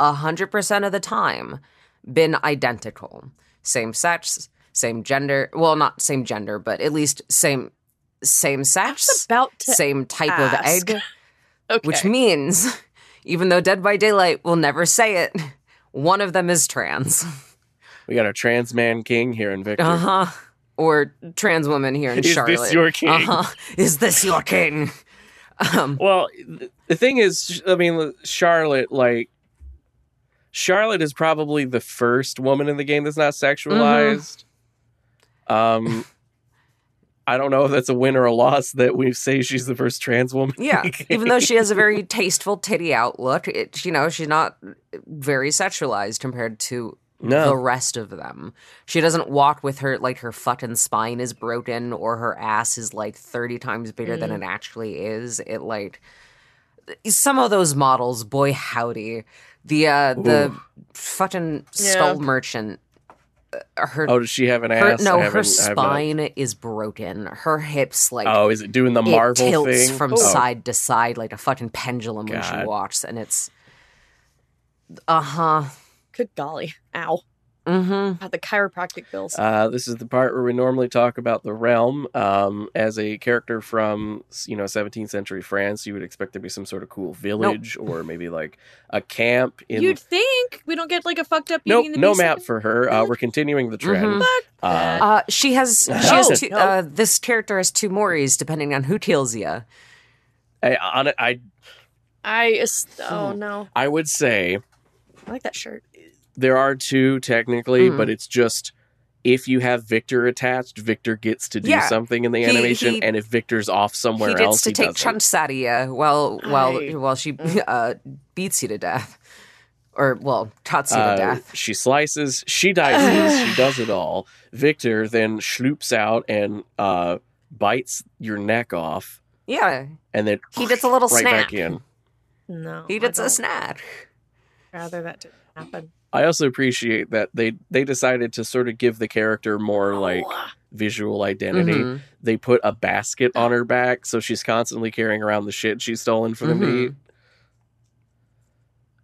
hundred percent of the time been identical, same sex, same gender. Well, not same gender, but at least same same sex, about same type ask. of egg. okay. Which means, even though Dead by Daylight will never say it, one of them is trans. we got a trans man king here in Victor. Uh huh. Or trans woman here in Charlotte. Is this your king? Uh huh. Is this your king? Um, Well, the thing is, I mean, Charlotte, like, Charlotte is probably the first woman in the game that's not sexualized. Um, I don't know if that's a win or a loss that we say she's the first trans woman. yeah. Even though she has a very tasteful titty outlook, it, you know, she's not very sexualized compared to the rest of them. She doesn't walk with her like her fucking spine is broken or her ass is like 30 times bigger than Mm. it actually is. It like some of those models, boy howdy. The uh the Ooh. fucking Yeah. skull merchant uh, her, oh, does she have an her ass? no, I her haven't- I have not- spine is broken. Her hips like Oh, is it doing the it Marvel tilts thing? from Oh. side to side like a fucking pendulum when God. she walks and it's uh-huh. Good golly. Ow. Mm-hmm. God, the chiropractic bills. Uh, this is the part where we normally talk about the realm. Um, as a character from you know 17th century France, you would expect there to be some sort of cool village or maybe like a camp. In You'd think we don't get like a fucked up nope, the no Beast map for her. Uh, we're continuing the trend. Mhm. Fuck Uh. Uh, she has she No, has two, no. uh, this character has two Moris depending on who tells you. I, on it, I I oh Hmm. no, I would say I like that shirt. There are two technically, Mhm. but it's just. If you have Victor attached, Victor gets to do Yeah. something in the He- animation, he- and if Victor's off somewhere he gets else, to he take doesn't. chunks out of you while while I- while she uh, beats you to death, or well, cuts you Uh, to death. She slices, she dices, she does it all. Victor then sloops out and uh, bites your neck off, Yeah, and then he gets a little right snap. back in. No, He I gets a snap. Rather that didn't happen. I also appreciate that they they decided to sort of give the character more like Oh, visual identity. Mhm. They put a basket on her back, so she's constantly carrying around the shit she's stolen for them to Mhm. eat.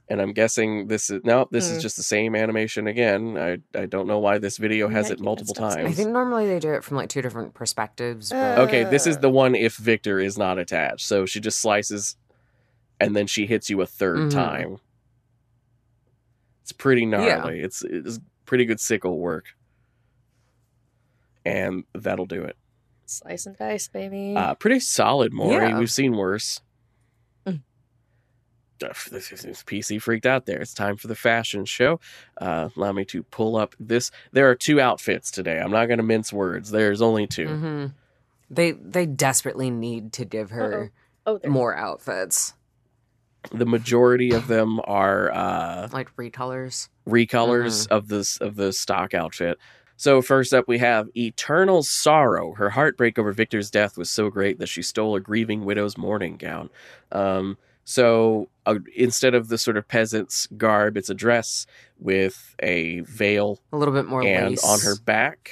And I'm guessing this is no, this is Hmm. just the same animation again. I I don't know why this video has Yeah, it multiple that's- times. I think normally they do it from like two different perspectives. Uh, But Okay, this is the one if Victor is not attached. So she just slices and then she hits you a 3rd Mhm. time. It's pretty gnarly. It's it's pretty good sickle work. And that'll do it. Slice and dice, baby. Uh, pretty solid, Mori. Yeah. We've seen worse. Mm. This is PC freaked out there. It's time for the fashion show. Uh, allow me to pull up this. There are two outfits today. I'm not going to mince words. There's only 2 hmm They they desperately need to give her oh, there. more outfits, The majority of them are uh, like recolors. recolors of this of the stock outfit. So first up, we have Eternal Sorrow. Her heartbreak over Victor's death was so great that she stole a grieving widow's mourning gown. Um, so uh, instead of the sort of peasant's garb, it's a dress with a veil, A little bit more and lace. on her back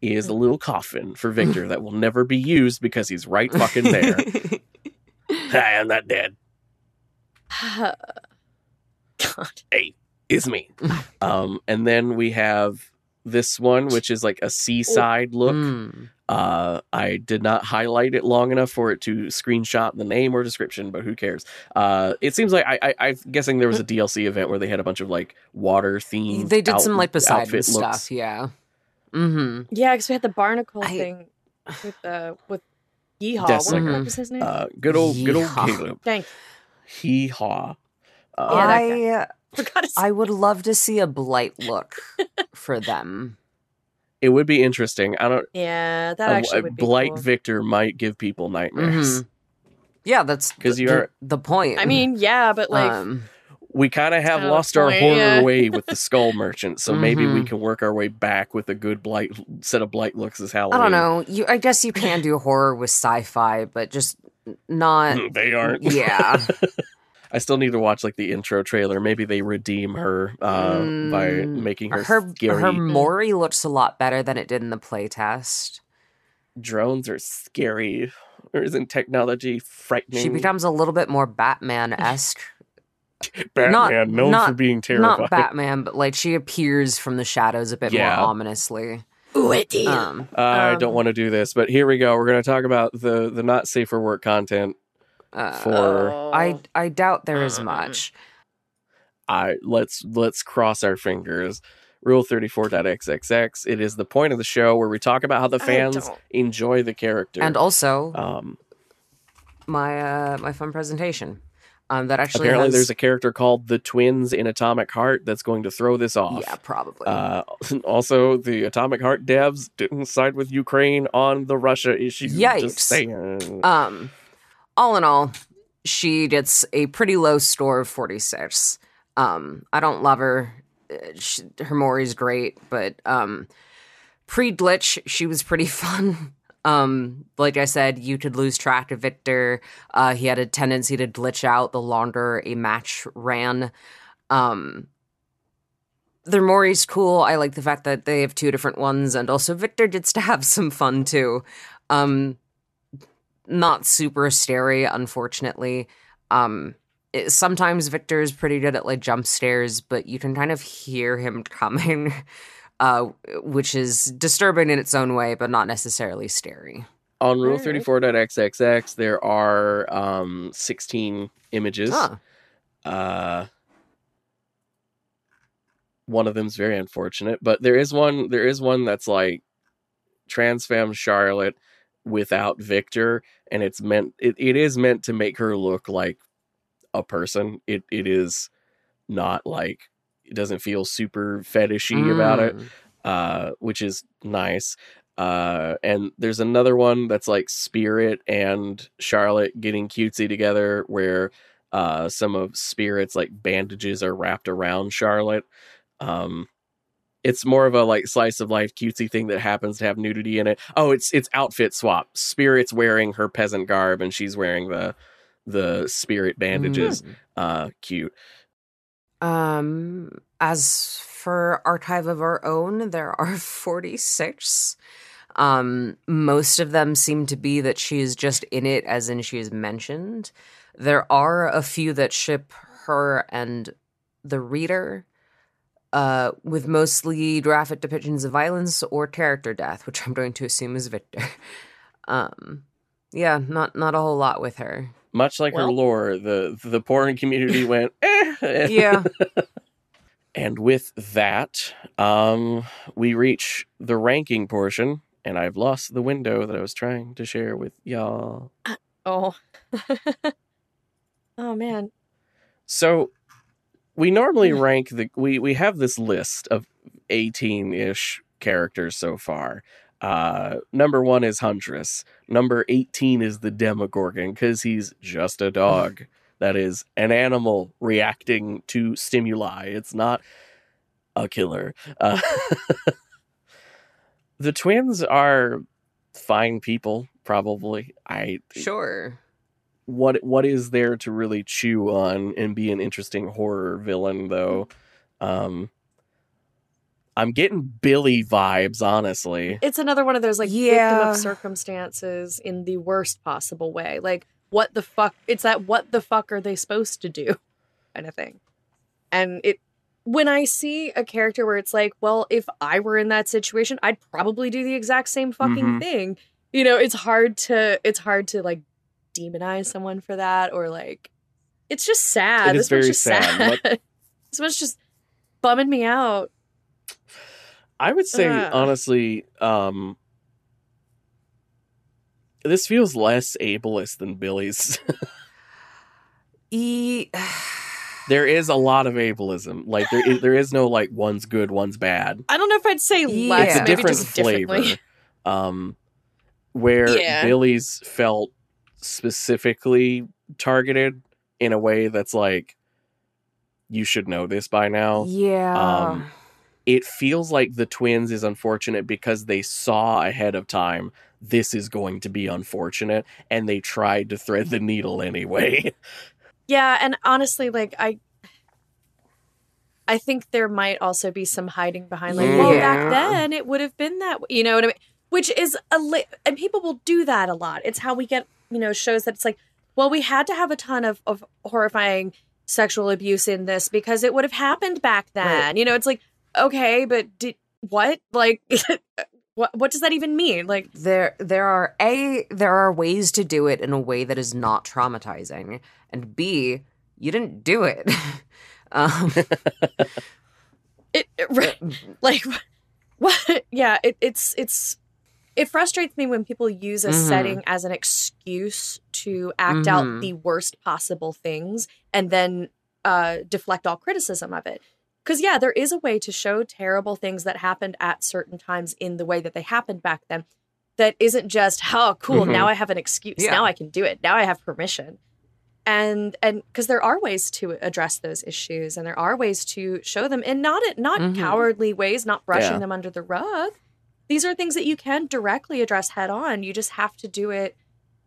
is a little coffin for Victor that will never be used because he's right fucking there. Hi, I'm not dead. God. It's me. um, and then we have this one, which is like a seaside look. Mm. Uh, I did not highlight it long enough for it to screenshot the name or description, but who cares? Uh, it seems like I, I, I'm guessing there was a DLC event where they had a bunch of like water themed. They did some like Poseidon outfit stuff, looks. yeah. Mm-hmm. Yeah, because we had the barnacle I- thing with the with Yeehaw. Definitely. What, what was his name? Uh, good old, good old Yeehaw. Caleb. Dang, Hee haw. Uh, Yeah, I forgot his. I would love to see a blight look for them. it would be interesting. I don't. yeah, that A, actually a would be blight cool. Victor might give people nightmares. Mhm. Yeah, that's because you are the point. I mean, yeah, but like, um, we kind of have lost our horror yeah. way with the skull merchant, so maybe we Mhm. can work our way back with a good blight set of blight looks as hell. I don't know. You, I guess you can do horror with sci-fi, but just not. they aren't. Yeah. I still need to watch like the intro trailer. Maybe they redeem her uh, by Mm, making her, her scary. her Mori looks a lot better than it did in the playtest. Drones are scary. Or isn't technology frightening? She becomes a little bit more Batman esque. Batman, not- known not- for being terrifying. Not Batman, but like she appears from the shadows a bit Yeah. more ominously. Ooh, it did. Um, I don't Um, want to do this, but here we go. We're going to talk about the the not safe for work content. uh, For-. I I doubt there is Mm. much. I let's let's cross our fingers. Rule 34.xxx. It is the point of the show where we talk about how the fans enjoy the character. And also um, my uh my fun presentation. Um that actually apparently has, there's a character called the twins in Atomic Heart that's going to throw this off. Yeah, probably. Uh, also, the Atomic Heart devs didn't side with Ukraine on the Russia issue. Yikes. Just saying. Um, all in all, she gets a pretty low score of 46. Um, I don't love her. Uh, She, her Mori's great, but um, pre glitch, she was pretty fun. Um, like I said, you could lose track of Victor. Uh, he had a tendency to glitch out the longer a match ran. Um, their Mori's cool. I like the fact that they have two different ones, and also Victor gets to have some fun too. Um, not super scary, unfortunately. Um, it- sometimes Victor is pretty good at like jump scares, but you can kind of hear him coming, uh, which is disturbing in its own way, but not necessarily scary. On Rule Alright. 34.xxx, there are um, 16 images. Huh. Uh, one of them's very unfortunate, but there is one. There is one that's like trans femme Charlotte without Victor, and it's meant. It, it is meant to make her look like a person. It it is not like it doesn't feel super fetishy about it Mm. uh, which is nice. Uh, and there's another one that's like Spirit and Charlotte getting cutesy together, where uh, some of Spirit's like bandages are wrapped around Charlotte. Um, it's more of a like slice of life cutesy thing that happens to have nudity in it. Oh, it's it's outfit swap. Spirit's wearing her peasant garb and she's wearing the the spirit bandages. Mm. Uh, cute. Um, as for Archive of Our Own, there are 46. Um, most of them seem to be that she is just in it, as in she is mentioned. There are a few that ship her and the reader, uh, with mostly graphic depictions of violence or character death, which I'm going to assume is Victor. um, yeah, not not a whole lot with her. Much like her lore, the the porn community went, eh. Yeah. And with that, um, we reach the ranking portion, and I've lost the window that I was trying to share with y'all. Oh. oh man. So we normally rank the we we have this list of 18-ish characters so far. Uh number 1 is Huntress. Number 18 is the Demogorgon cuz he's just a dog. that is an animal reacting to stimuli. It's not a killer. Uh, the twins are fine people probably. I Sure. what what is there to really chew on and be an interesting horror villain though um i'm getting billy vibes honestly It's another one of those like victim of circumstances in the worst possible way. Like what the fuck it's that what the fuck are they supposed to do kind of thing. And it when I see a character where it's like, well, if I were in that situation, I'd probably do the exact same fucking Mhm. thing. You know, it's hard to it's hard to like demonize someone for that or like it's just sad. It is this one's very just sad. sad. this one's just bumming me out. i would say Ugh. honestly um this feels less ableist than billy's E- there is a lot of ableism like there is, there is no like one's good one's bad I don't know if I'd say Yeah. less, it's a maybe different just flavor um where Yeah. billy's felt specifically targeted in a way that's like you should know this by now yeah. Um, it feels like the twins is unfortunate because they saw ahead of time this is going to be unfortunate and they tried to thread the needle anyway Yeah, and honestly, like I I think there might also be some hiding behind like, well, back then it would have been that, you know what I mean? Which is a li- and people will do that a lot. It's how we get, you know, shows that it's like, well, we had to have a ton of of horrifying sexual abuse in this because it would have happened back then. You know, it's like, okay, but did what? Like what what does that even mean? Like there there are a there are ways to do it in a way that is not traumatizing and b you didn't do it um it, it right, like what yeah it, it's it's it frustrates me when people use a Mhm. setting as an excuse to act out Mhm. the worst possible things and then uh deflect all criticism of it because yeah there is a way to show terrible things that happened at certain times in the way that they happened back then that isn't just oh cool Mhm. now i have an excuse Yeah. now i can do it now i have permission and and because there are ways to address those issues and there are ways to show them and not not Mhm. cowardly ways not brushing Yeah. them under the rug these are things that you can directly address head on you just have to do it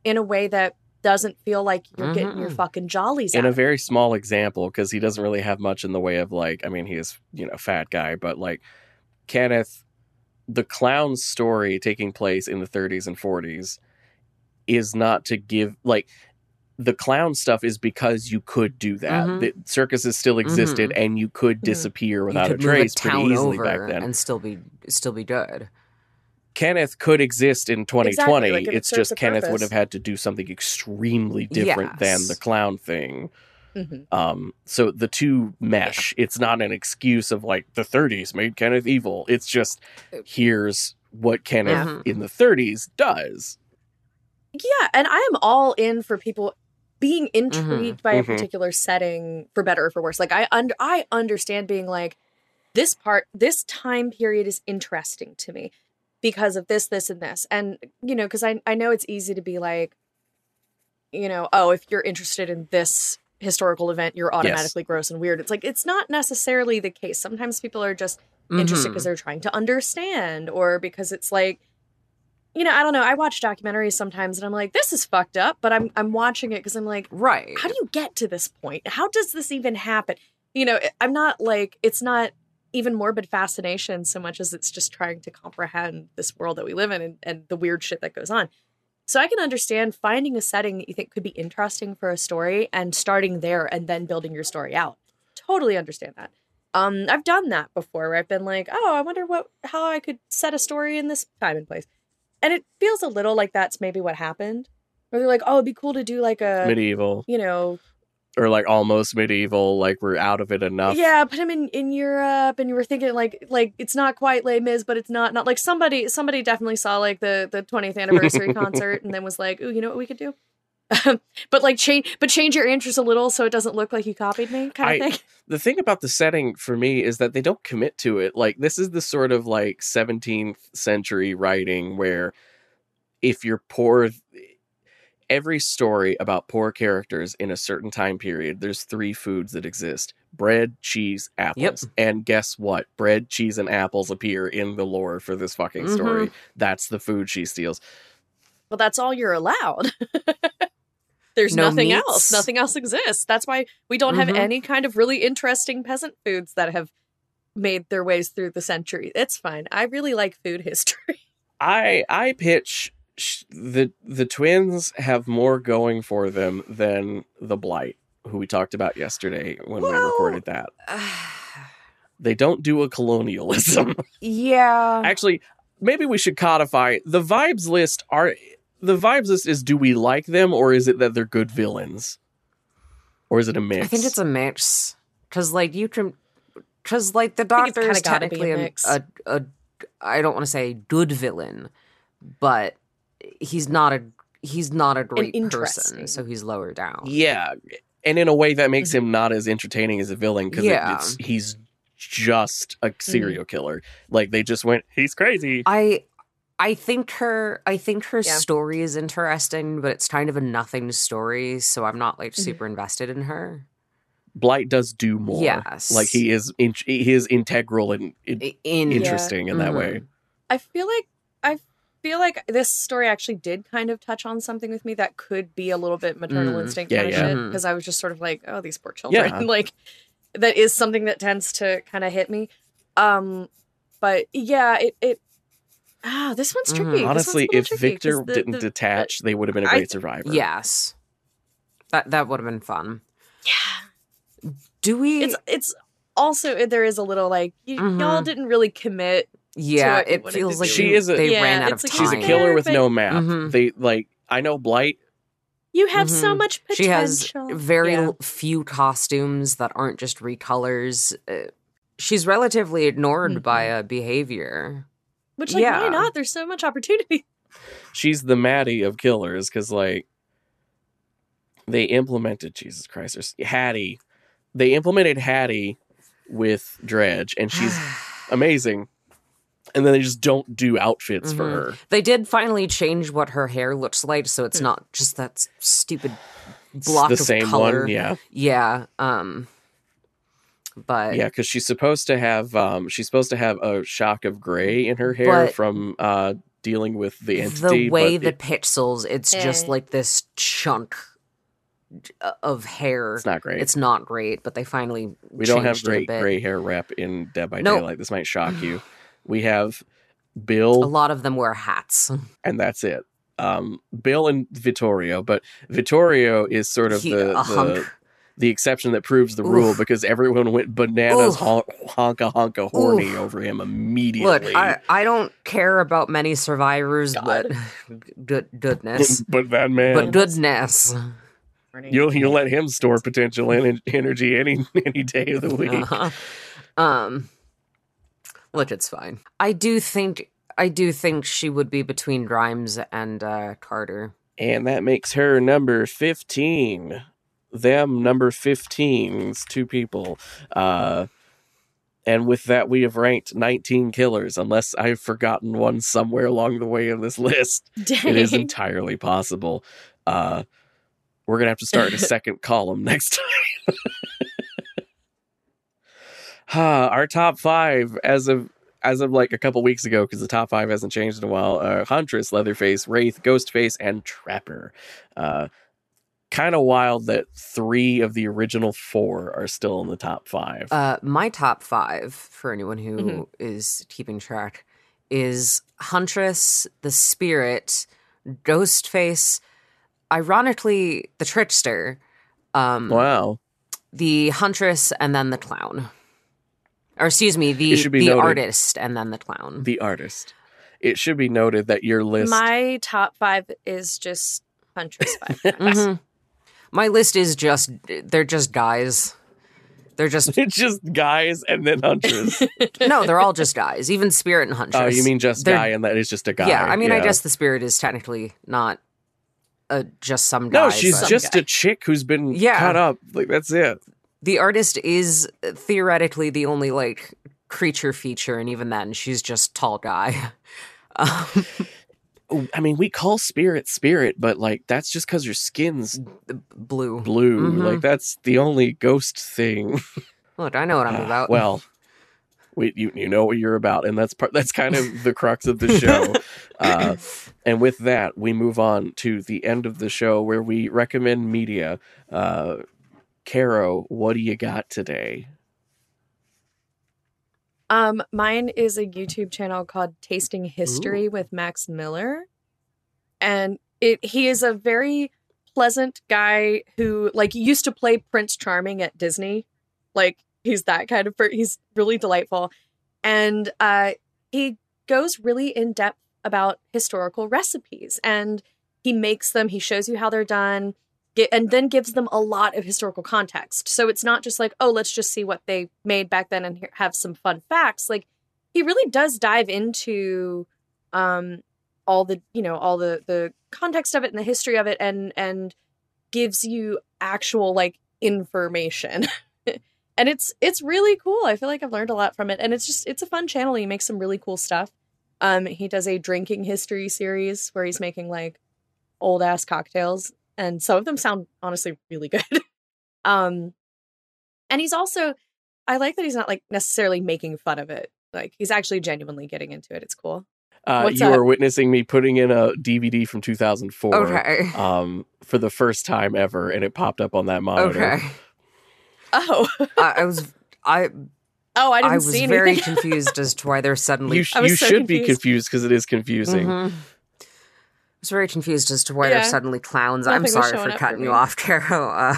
in a way that doesn't feel like you're getting your Mhm. fucking jollies in out a very small example because he doesn't really have much in the way of like i mean he is you know fat guy but like kenneth the clown's story taking place in the 30s and 40s is not to give like the clown stuff is because you could do that Mhm. the circuses still existed and you could Mhm. disappear you without a could move trace pretty easily back then and still be still be good kenneth could exist in 2020 like, it it's just kenneth would have had to do something extremely different than the clown thing Mhm. Um, so the two mesh. It's not an excuse of like the 30s made Kenneth evil. It's just here's what Kenneth Mhm. in the 30s does. yeah and i am all in for people being Mm-hmm. intrigued by a Mhm. particular setting for better or for worse like i under i understand being like this part this time period is interesting to me because of this this and this. And you know because I, I know it's easy to be like you know oh if you're interested in this historical event you're automatically gross and weird. It's like it's not necessarily the case. Sometimes people are just interested Mhm. because they're trying to understand or because it's like you know i don't know i watch documentaries sometimes and i'm like this is fucked up but i'm i'm watching it because i'm like right. How do you get to this point? How does this even happen? You know i'm not like it's not even morbid fascination so much as it's just trying to comprehend this world that we live in and, and the weird shit that goes on. So i can understand finding a setting that you think could be interesting for a story and starting there and then building your story out. Totally understand that. Um i've done that before where i've been like oh i wonder what how i could set a story in this time and place. And it feels a little like that's maybe what happened. Or they're like, oh, it'd be cool to do like a, medieval. you know, or like almost medieval. Like we're out of it enough. yeah, put him in in Europe, and you were thinking like like it's not quite Les Mis, but it's not not like somebody somebody definitely saw like the the 20th anniversary concert and then was like, oh, you know what we could do. but like change, but change your interest a little so it doesn't look like you copied me, kind of I- thing. the thing about the setting for me is that they don't commit to it. Like this is the sort of like 17th century writing where if you're poor every story about poor characters in a certain time period, there's three foods that exist. Bread, cheese, apples. And guess what? Bread, cheese, and apples appear in the lore for this fucking story. That's the food she steals. Well, that's all you're allowed. There's No nothing meats. else. Nothing else exists. That's why we don't have Mhm. any kind of really interesting peasant foods that have made their ways through the century. It's fine. I really like food history. I I pitch sh- the the twins have more going for them than the blight who we talked about yesterday when we recorded that. They don't do a colonialism. yeah. Actually, maybe we should codify the vibes list are the vibes list is do we like them or is it that they're good villains? Or is it a mix? I think it's a mix because, like, you can, because like the doctor is kinda gotta be a technically a, mix. a, a, I don't want to say good villain, but he's not a he's not a great person, interesting. so he's lower down. Yeah, and in a way that makes him not as entertaining as a villain because Yeah. it's he's just a Mm-hmm. serial killer. Like they just went, he's crazy. I I think her I think her Yeah. story is interesting, but it's kind of a nothing story, so I'm not like Mhm. super invested in her. Blight does do more. Yes. like he is in, he is integral and in, In interesting in that way. I feel like I feel like this story actually did kind of touch on something with me that could be a little bit maternal Mm. instinct Yeah, kind of yeah. shit Mhm. because I was just sort of like, oh, these poor children. Yeah. like that is something that tends to kind of hit me. Um, but yeah, it it ah, this one's Mhm. tricky. This one's a Honestly, little if tricky, Victor 'cause the- didn't the- detach, they would have been a great survivor. Yes. That that would have been fun. yeah, Do we it's it's also there is a little like y- Mhm. y'all didn't really commit. Yeah, what it feels like. She is a- they Yeah, ran out of like time. She's a killer with But- no map. Mhm. They like I know Blight. You have so Mhm. much potential. She has very Yeah. l- few costumes that aren't just recolors. Uh, she's relatively ignored by Mhm. a behavior. Which like why not? There's so much opportunity. She's the Haddie of killers because like they implemented Jesus Christ. There's Haddie. They implemented Haddie with Dredge, and she's amazing. And then they just don't do outfits for Mhm. her. they did finally change what her hair looks like, so it's not just that s- stupid It's block the of same color. one, yeah, Yeah. Um. But yeah, because she's supposed to have um she's supposed to have a shock of gray in her hair from uh dealing with the entity. the way but the it- pixels, it's just like this chunk of hair. it's not great. It's not great, but they finally we don't have changed great gray hair wrap in Dead by Nope. Daylight. This might shock you. We have Bill. A lot of them wear hats. and that's it. Um, Bill and Vittorio, but Vittorio is sort of He- the the, the exception that proves the rule because everyone went bananas, Oof. hon- honka honka horny Oof. over him immediately. Look, I, I don't care about many survivors, but good goodness, but that man, but goodness. you'll you'll let him store potential en- energy any any day of the week. Uh-huh. Um, look, it's fine. I do think I do think she would be between Grimes and uh, Carter. And that makes her number 15. Them number 15's two people. Uh and with that we have ranked 19 killers unless I've forgotten one somewhere along the way in this list. Dang. It is entirely possible. Uh we're going to have to start in a second column next time. Ah, our top 5 as of as of like a couple weeks ago, because the top five hasn't changed in a while, uh, Huntress, Leatherface, Wraith, Ghostface, and Trapper. Uh, kind of wild that three of the original four are still in the top five. Uh, my top five for anyone who is Mhm. keeping track is Huntress, the Spirit, Ghostface, ironically the Trickster, um, wow. the Huntress, and then the Clown. Or excuse me, the It should be the noted- artist and then the clown. The artist. It should be noted that your list. My top five is just Huntress five times. Mhm. My list is just they're just guys. They're just It's just guys and then Huntress. no, they're all just guys. Even Spirit and Huntress. oh, you mean just They're- guy and that is just a guy? Yeah, I mean, I guess the Spirit is technically not uh, just some guy. No, she's just guy. a chick who's been Yeah. cut up. Like that's it. The artist is theoretically the only like creature feature, and even then, she's just tall guy. Um, I mean, we call spirit spirit, but like that's just because your skin's blue. blue. Mhm. Like that's the only ghost thing. Look, I know what I'm Ah, about. Well, we, you you know what you're about, and that's part. That's kind of the crux of the show. Uh, and with that, we move on to the end of the show where we recommend media. Uh, Caro, what do you got today? Um, mine is a YouTube channel called Tasting History with Max Miller, and it he is a very pleasant guy who like used to play Prince Charming at Disney, like he's that kind of he's really delightful, and uh, he goes really in depth about historical recipes and he makes them. He shows you how they're done. And then gives them a lot of historical context. So it's not just like, oh, let's just see what they made back then and have some fun facts. Like he really does dive into um all the you know all the the context of it and the history of it and and gives you actual like information. And it's it's really cool. I feel like i've learned a lot from it. And it's just it's a fun channel. He makes some really cool stuff. Um he does a drinking history series where he's making like old ass cocktails and some of them sound honestly really good um and he's also i like that he's not like necessarily making fun of it like he's actually genuinely getting into it it's cool Uh, What's you up? are witnessing me putting in a DVD from 2004 okay. um, for the first time ever, and it popped up on that monitor. Okay. oh I, I was I oh i didn't I was see very confused as to why they're suddenly. You, sh- you so should be confused. confused because it is confusing. Mhm. I was very confused as to why Yeah. they're suddenly clowns. I'm sorry for cutting for you off, Caro. Uh,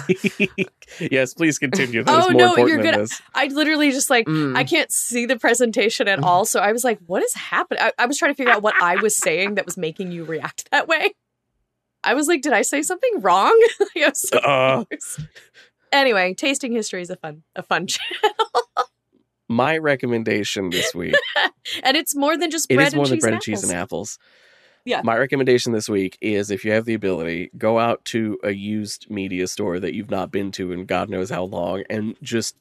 yes, please continue. There's Oh, more no, important you're good. i literally just like mm. I can't see the presentation at all. So I was like, what is happening? I, I was trying to figure out what I was saying that was making you react that way. I was like, did I say something wrong? I was so Uh. Anyway, tasting history is a fun, a fun channel. My recommendation this week and it's more than just bread is more and than cheese bread and and cheese and apples. Yeah. My recommendation this week is if you have the ability, go out to a used media store that you've not been to in God knows how long and just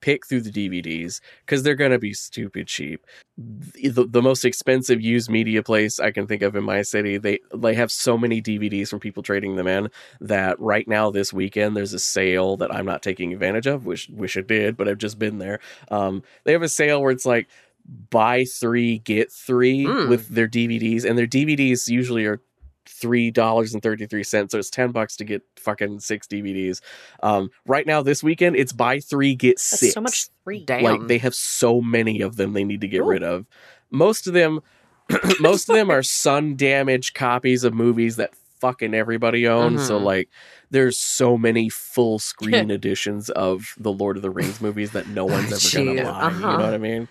pick through the DVDs because they're going to be stupid cheap. The, the most expensive used media place I can think of in my city, they they have so many DVDs from people trading them in that right now this weekend there's a sale that I'm not taking advantage of. Wish wish I did, but I've just been there. Um, they have a sale where it's like buy three get three Mm. with their DVDs, and their DVDs usually are three dollars and thirty three cents. So it's ten bucks to get fucking six DVDs. Um, right now this weekend it's buy three get That's six. so much free. Damn. Like they have so many of them they need to get Ooh. rid of. Most of them, most of them are sun damaged copies of movies that fucking everybody owns. So Mhm. like, there's so many full screen editions of the Lord of the Rings movies that no one's ever gonna Jeez, buy. You uh-huh. know what I mean?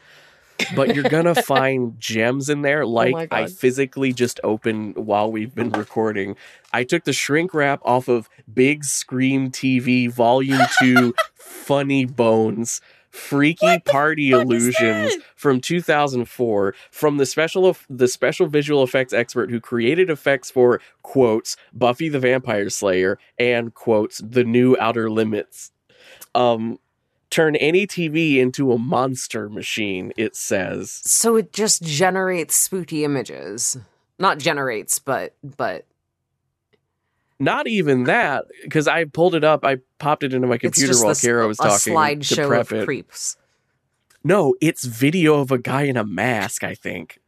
But you're gonna find gems in there. Like my I physically just opened while we've been recording. I took the shrink wrap off of Big Scream TV Volume Two, Funny Bones. Freaky Party Illusions from 2004 from the special the special visual effects expert who created effects for quotes Buffy the Vampire Slayer and quotes The New Outer Limits. Um turn any TV into a monster machine it says. so it just generates spooky images. Not generates, but but Not even that because I pulled it up I popped it into my computer while Caro was talking to slideshow of it. creeps. No, it's video of a guy in a mask, I think.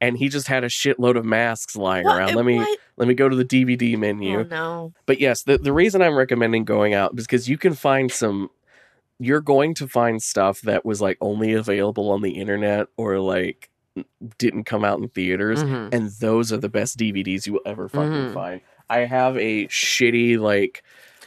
And he just had a shitload of masks lying What? around. Let me What? let me go to the DVD menu. Oh no. But yes, the, the reason I'm recommending going out is because you can find some you're going to find stuff that was like only available on the internet or like didn't come out in theaters. Mhm. And those are the best DVDs you will ever fucking Mhm. find. I have a shitty like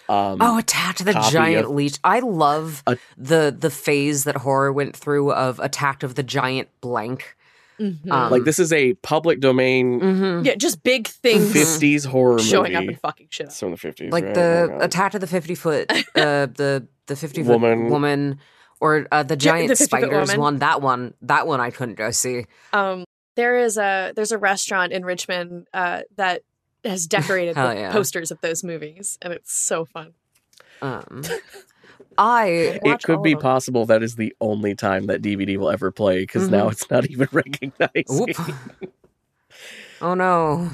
um Oh, Attack of the Giant of- Leech. I love A- the the phase that horror went through of Attack of the Giant Blank. Mhm. Um, like this is a public domain Mhm. yeah, just big things 50s horror showing up movie. and fucking shit up. It's from the 50s. like right? the Oh attack of the 50 foot uh the the 50 foot Woman. woman, or uh, the Yeah, giant the spiders one that one that one i couldn't go see Um, there is a there's a restaurant in Richmond uh, that has decorated Hell with yeah. posters of those movies, and it's so fun. um i it could be them. possible that is the only time that DVD will ever play because now Mhm. it's not even recognized. Oh no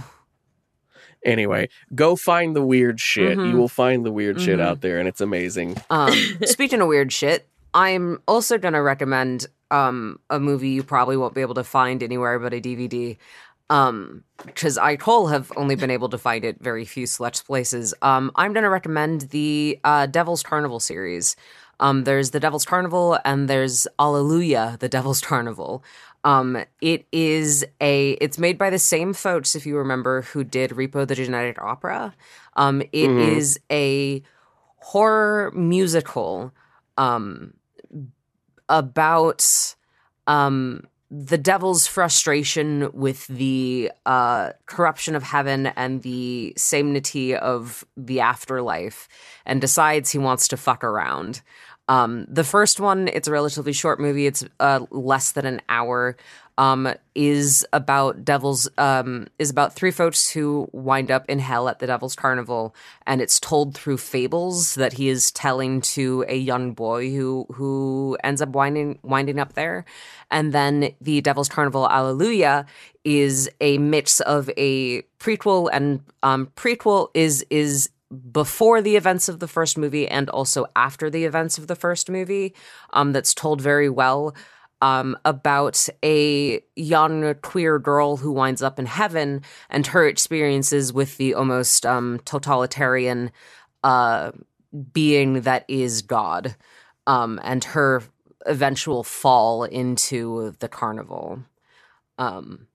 Anyway, go find the weird shit. Mhm. You will find the weird shit Mhm. out there, and it's amazing. Um, speaking of weird shit, I'm also going to recommend um, a movie you probably won't be able to find anywhere but a DVD. Um, because I Cole have only been able to find it very few select places. Um, I'm going to recommend the uh, Devil's Carnival series. Um, there's the Devil's Carnival and there's Alleluia, the Devil's Carnival. Um, it is a. It's made by the same folks, if you remember, who did Repo the Genetic Opera. Um, it is Mhm. a horror musical um about um the devil's frustration with the uh corruption of heaven and the samenity of the afterlife and decides he wants to fuck around. Um the first one it's a relatively short movie. It's uh less than an hour um, is about devils um, is about three folks who wind up in hell at the devil's carnival and it's told through fables that he is telling to a young boy who who ends up winding winding up there. And then the devil's carnival alleluia is a mix of a prequel and um, prequel is is before the events of the first movie and also after the events of the first movie um, that's told very well um, about a young queer girl who winds up in heaven and her experiences with the almost um, totalitarian uh, being that is God um, and her eventual fall into the carnival. Um,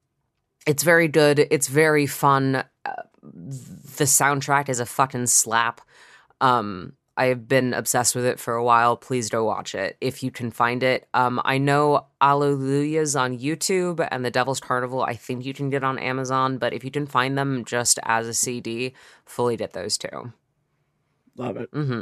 it's very good. It's very fun. Uh, the soundtrack is a fucking slap. Um, I've been obsessed with it for a while. Please go watch it if you can find it. Um, I know Alleluia's on YouTube and The Devil's Carnival. I think you can get on Amazon, but if you can find them just as a CD, fully get those too. Love it. hmm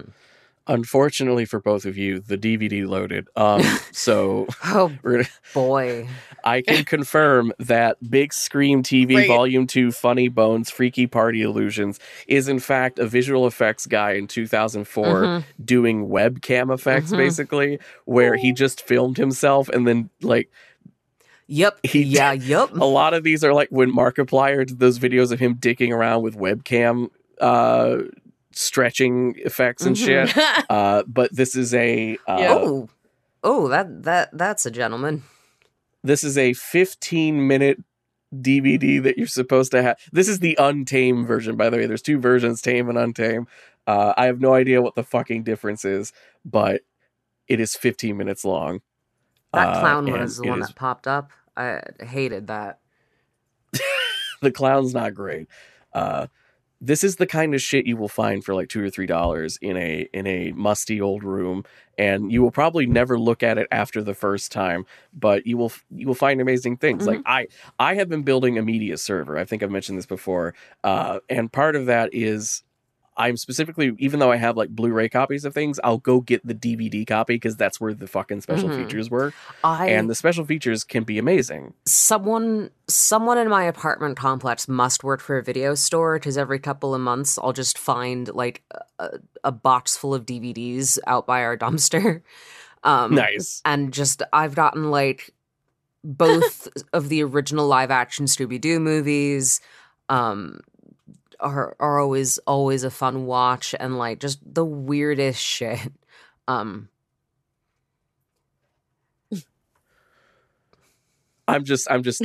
Unfortunately for both of you, the DVD loaded. Um, so Oh gonna, boy. I can confirm that Big Scream TV Great. Volume 2 Funny Bones Freaky Party Illusions is in fact a visual effects guy in 2004 Mhm. doing webcam effects Mhm. basically where he just filmed himself and then like Yep. He- yeah. Yep. a lot of these are like when Markiplier did those videos of him dicking around with webcam uh stretching effects and Mhm. shit. Uh but this is a uh, Yeah. Oh. Oh, that that that's a gentleman. this is a 15 minute DVD that you're supposed to have. This is the untamed version, by the way. There's two versions, tame and untamed. Uh, I have no idea what the fucking difference is, but it is 15 minutes long. That Uh, clown one and is the one is- that popped up. I hated that. the clown's not great. Uh, this is the kind of shit you will find for like two or three dollars in a in a musty old room, and you will probably never look at it after the first time. But you will you will find amazing things. Like I I have been building a media server. I think I've mentioned this before, uh, and part of that is. I'm specifically, even though I have like Blu-ray copies of things, I'll go get the DVD copy because that's where the fucking special Mhm. features were, I and the special features can be amazing. someone someone in my apartment complex must work for a video store because every couple of months I'll just find like a, a box full of DVDs out by our dumpster. Um, Nice. and just I've gotten like both of the original live action Scooby Doo movies. Um, are are always always a fun watch and like just the weirdest shit. Um, I'm just, I'm just,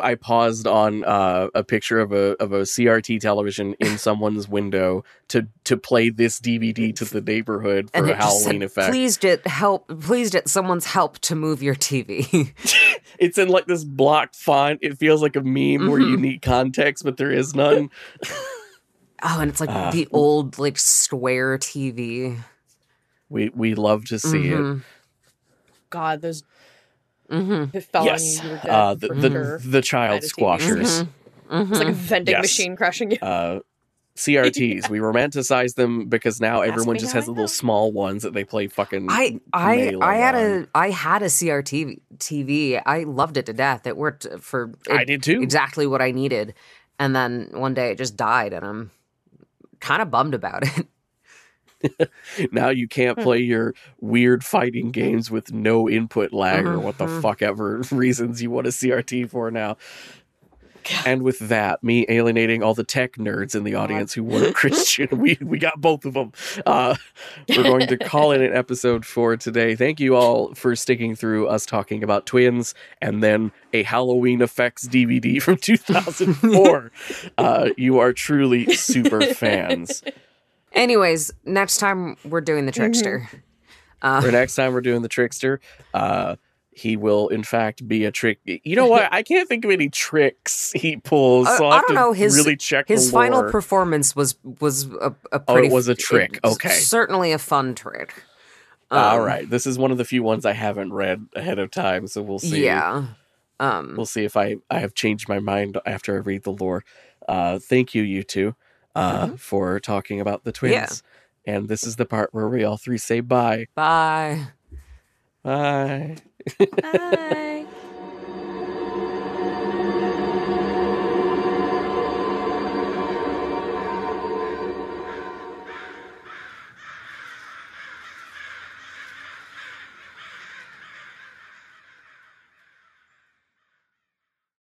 I paused on uh, a picture of a of a CRT television in someone's window to to play this DVD to the neighborhood for and a Halloween said, effect. Please get help. Please get someone's help to move your TV. It's in like this blocked font. It feels like a meme where you Mhm. need context, but there is none. oh, and it's like Ah. the old like square TV. We we love to see it. Mhm. God, those Mm-hmm. If it fell yes, you, you were dead uh, the the, sure. the child Bad TV. squashers. Mm-hmm. It's like a vending Yes. machine crushing you. uh, CRTs. We romanticize them because now everyone just has the little small ones that they play fucking. I I I had on. a I had a CRT TV. I loved it to death. It worked for I did too. exactly what I needed. And then one day it just died, and I'm kind of bummed about it. Now you can't Hmm. play your weird fighting games with no input lag or what the Mhm. fuck ever reasons you want a CRT for now. And with that, me alienating all the tech nerds in the audience who weren't Christian, we we got both of them. Uh, we're going to call it an episode for today. Thank you all for sticking through us talking about twins and then a Halloween Effects DVD from 2004. uh, you are truly super fans. Anyways, next time we're doing the trickster. Uh, For next time we're doing the trickster, uh, he will in fact be a trick. You know what? I can't think of any tricks he pulls. So I have don't to know, his- really check his final performance was was a, a Oh, it pretty was a trick. it's Okay. certainly a fun trick. All Um, right, this is one of the few ones I haven't read ahead of time, so we'll see. Yeah. Um. we'll see if I I have changed my mind after I read the lore. Uh, thank you, you two, uh, Mhm. for talking about the twins. Yeah. And this is the part where we all three say bye. Bye. Bye. Bye.